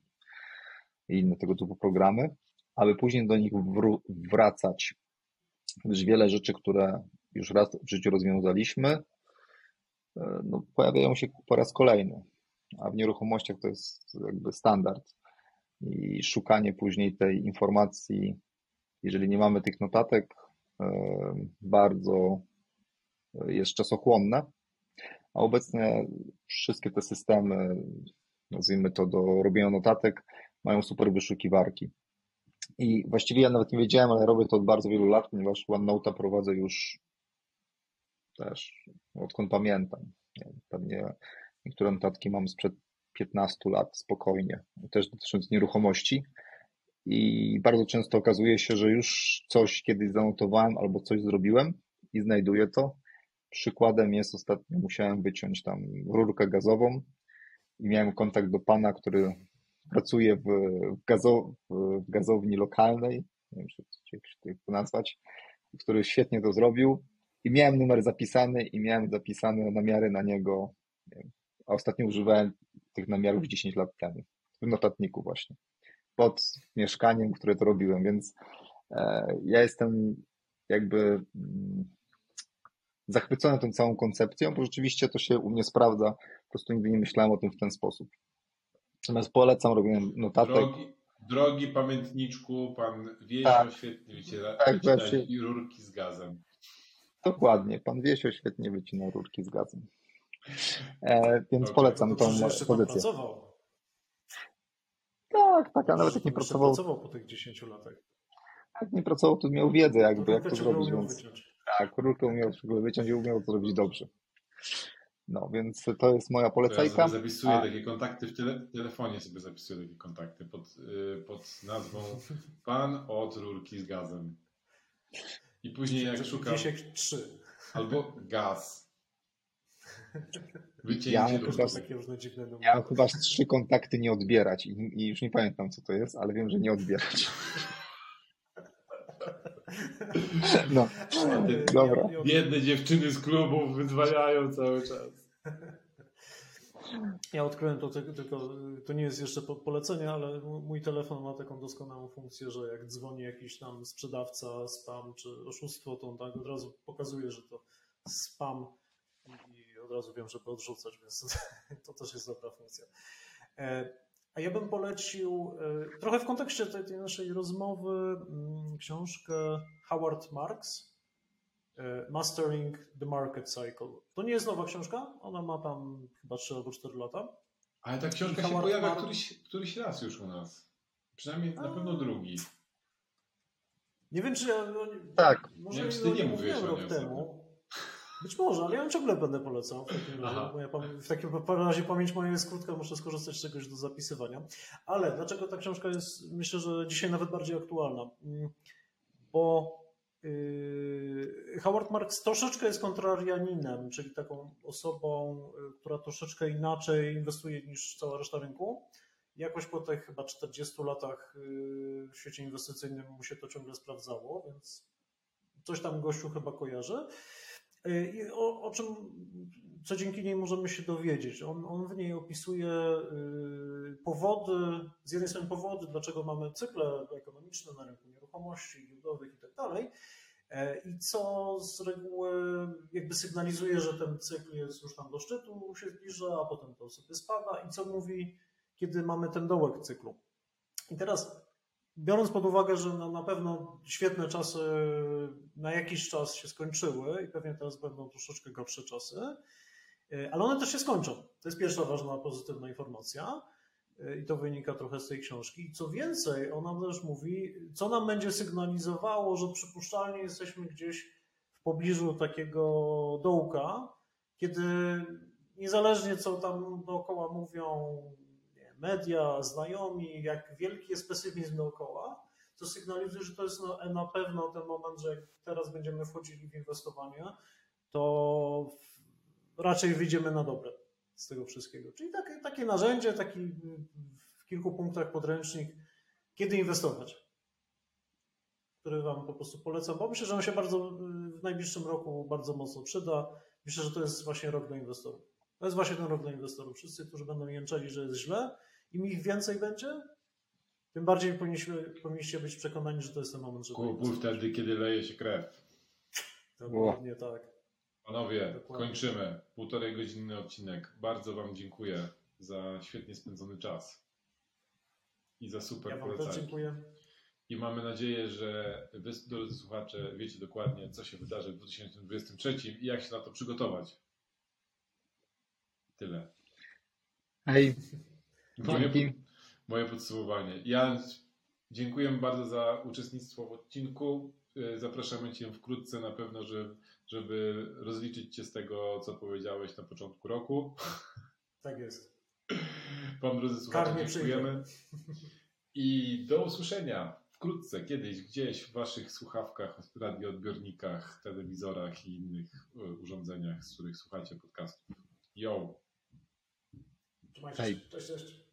i inne tego typu programy, aby później do nich wró- wracać. Gdyż wiele rzeczy, które już raz w życiu rozwiązaliśmy, no, pojawiają się po raz kolejny, a w nieruchomościach to jest jakby standard. I szukanie później tej informacji, jeżeli nie mamy tych notatek, e, bardzo jest czasochłonne. A obecnie wszystkie te systemy, nazwijmy to do robienia notatek, mają super wyszukiwarki. I właściwie ja nawet nie wiedziałem, ale robię to od bardzo wielu lat, ponieważ OneNote'a prowadzę już też odkąd pamiętam. Pewnie niektóre notatki mam sprzed 15 lat spokojnie, też dotyczące nieruchomości. I bardzo często okazuje się, że już coś kiedyś zanotowałem albo coś zrobiłem i znajduję to. Przykładem jest ostatnio musiałem wyciąć tam rurkę gazową i miałem kontakt do pana, który pracuje w, w, gazo, w gazowni lokalnej, nie wiem, czy czy- czy to nazwać, który świetnie to zrobił i miałem numer zapisany i miałem zapisane namiary na niego, a ostatnio używałem tych namiarów 10 lat temu, w notatniku właśnie, pod mieszkaniem, które to robiłem, więc e, ja jestem jakby mm, zachwycony tą całą koncepcją, bo rzeczywiście to się u mnie sprawdza, po prostu nigdy nie myślałem o tym w ten sposób. Natomiast polecam robienie notatek. Drogi, drogi pamiętniczku, pan Wiesio Tak. świetnie wyciera, Tak, i rurki z gazem. Dokładnie, pan Wiesio świetnie wycina rurki z gazem. E, więc polecam To tą pozycję. Tak, tak, a nawet jak nie pracował, pracował po tych 10 latach. jak nie pracował, to miał wiedzę jakby jak to zrobić, więc tak, rurkę umiał w ogóle wyciąć i umiał to zrobić dobrze. No, więc to jest moja ja polecajka. sobie zapisuję A- takie kontakty w tele, telefonie, sobie zapisuję takie kontakty pod, y, pod nazwą Pan od rurki z gazem. I później jak szukam, jak trzy. albo gaz. Ja rurki. chyba- Takie różne dziwne. Ja mam chyba z trzy kontakty nie odbierać i, i już nie pamiętam co to jest, ale wiem, że nie odbierać. No, Ale Dobra. Biedne dziewczyny z klubów wyzwalają cały czas. Ja odkryłem to tylko, tylko to nie jest jeszcze po- polecenie, ale mój telefon ma taką doskonałą funkcję, że jak dzwoni jakiś tam sprzedawca, spam czy oszustwo, to on tak od razu pokazuje, że to spam i, od razu wiem, żeby odrzucać, więc to, też jest dobra funkcja. E, A ja bym polecił e, trochę w kontekście tej, tej naszej rozmowy mm, książkę Howard Marks Mastering the Market Cycle. To nie jest nowa książka, ona ma tam chyba 3 albo 4 lata. Ale ta książka się Howard pojawia Mark- któryś, któryś raz już u nas. Przynajmniej na A. pewno drugi. Nie wiem, czy ja. Tak. Może Nie wiem, czy ja ty nie nim mówiłeś mówiłem o rok temu. Być może, ale ja ją ciągle będę polecał. W takim razie, bo ja w takim razie pamięć moja jest krótka, muszę skorzystać z czegoś do zapisywania. Ale dlaczego ta książka jest, myślę, że dzisiaj nawet bardziej aktualna? Mm, Bo Howard Marks troszeczkę jest kontrarianinem, czyli taką osobą, y, która troszeczkę inaczej inwestuje niż cała reszta rynku. Jakoś po tych chyba 40 latach yy, w świecie inwestycyjnym mu się to ciągle sprawdzało, więc coś tam gościu chyba kojarzy. I o, o czym, co dzięki niej możemy się dowiedzieć? On, on w niej opisuje y, powody, z jednej strony powody, dlaczego mamy cykle ekonomiczne na rynku nieruchomości, giełdowych i tak dalej, e, i co z reguły jakby sygnalizuje, że ten cykl jest już tam do szczytu się zbliża, a potem to sobie spada i co mówi, kiedy mamy ten dołek cyklu. I teraz biorąc pod uwagę, że na, na pewno świetne czasy na jakiś czas się skończyły i pewnie teraz będą troszeczkę gorsze czasy, y, ale one też się skończą. To jest pierwsza ważna, pozytywna informacja y, i to wynika trochę z tej książki. Co więcej, ona też mówi, co nam będzie sygnalizowało, że przypuszczalnie jesteśmy gdzieś w pobliżu takiego dołka, kiedy niezależnie co tam dookoła mówią media, znajomi, jak wielki jest pesymizm dookoła, to sygnalizuje, że to jest na, na pewno ten moment, że teraz będziemy wchodzili w inwestowanie, to raczej wyjdziemy na dobre z tego wszystkiego. Czyli takie, takie narzędzie, taki w kilku punktach podręcznik, kiedy inwestować, który Wam po prostu polecam, bo myślę, że on się bardzo w najbliższym roku bardzo mocno przyda. Myślę, że to jest właśnie rok dla inwestorów. To jest właśnie ten rok dla inwestorów. Wszyscy, którzy będą jęczeli, że jest źle, im ich więcej będzie, tym bardziej powinniśmy, powinniście być przekonani, że to jest ten moment, żeby Kupuj wtedy, kiedy leje się krew. Dokładnie tak. Panowie, Dokładnie. kończymy. Półtorej godzinny odcinek. Bardzo Wam dziękuję za świetnie spędzony czas i za super Ja też polecajki. dziękuję. I mamy nadzieję, że Wy, drodzy słuchacze, wiecie dokładnie, co się wydarzy w 2023 i jak się na to przygotować. Tyle. Hej, Moje, moje podsumowanie. Ja dziękuję bardzo za uczestnictwo w odcinku. Y, Zapraszamy Cię wkrótce na pewno, żeby, żeby rozliczyć Cię z tego, co powiedziałeś na początku roku. Tak jest. Wam, drodzy słuchacze, Karnie dziękujemy. I do usłyszenia wkrótce, kiedyś, gdzieś w Waszych słuchawkach, radioodbiornikach, telewizorach i innych y, urządzeniach, z których słuchacie podcastów. Yo! Trzymajcie Hej. się. Cześć, cześć.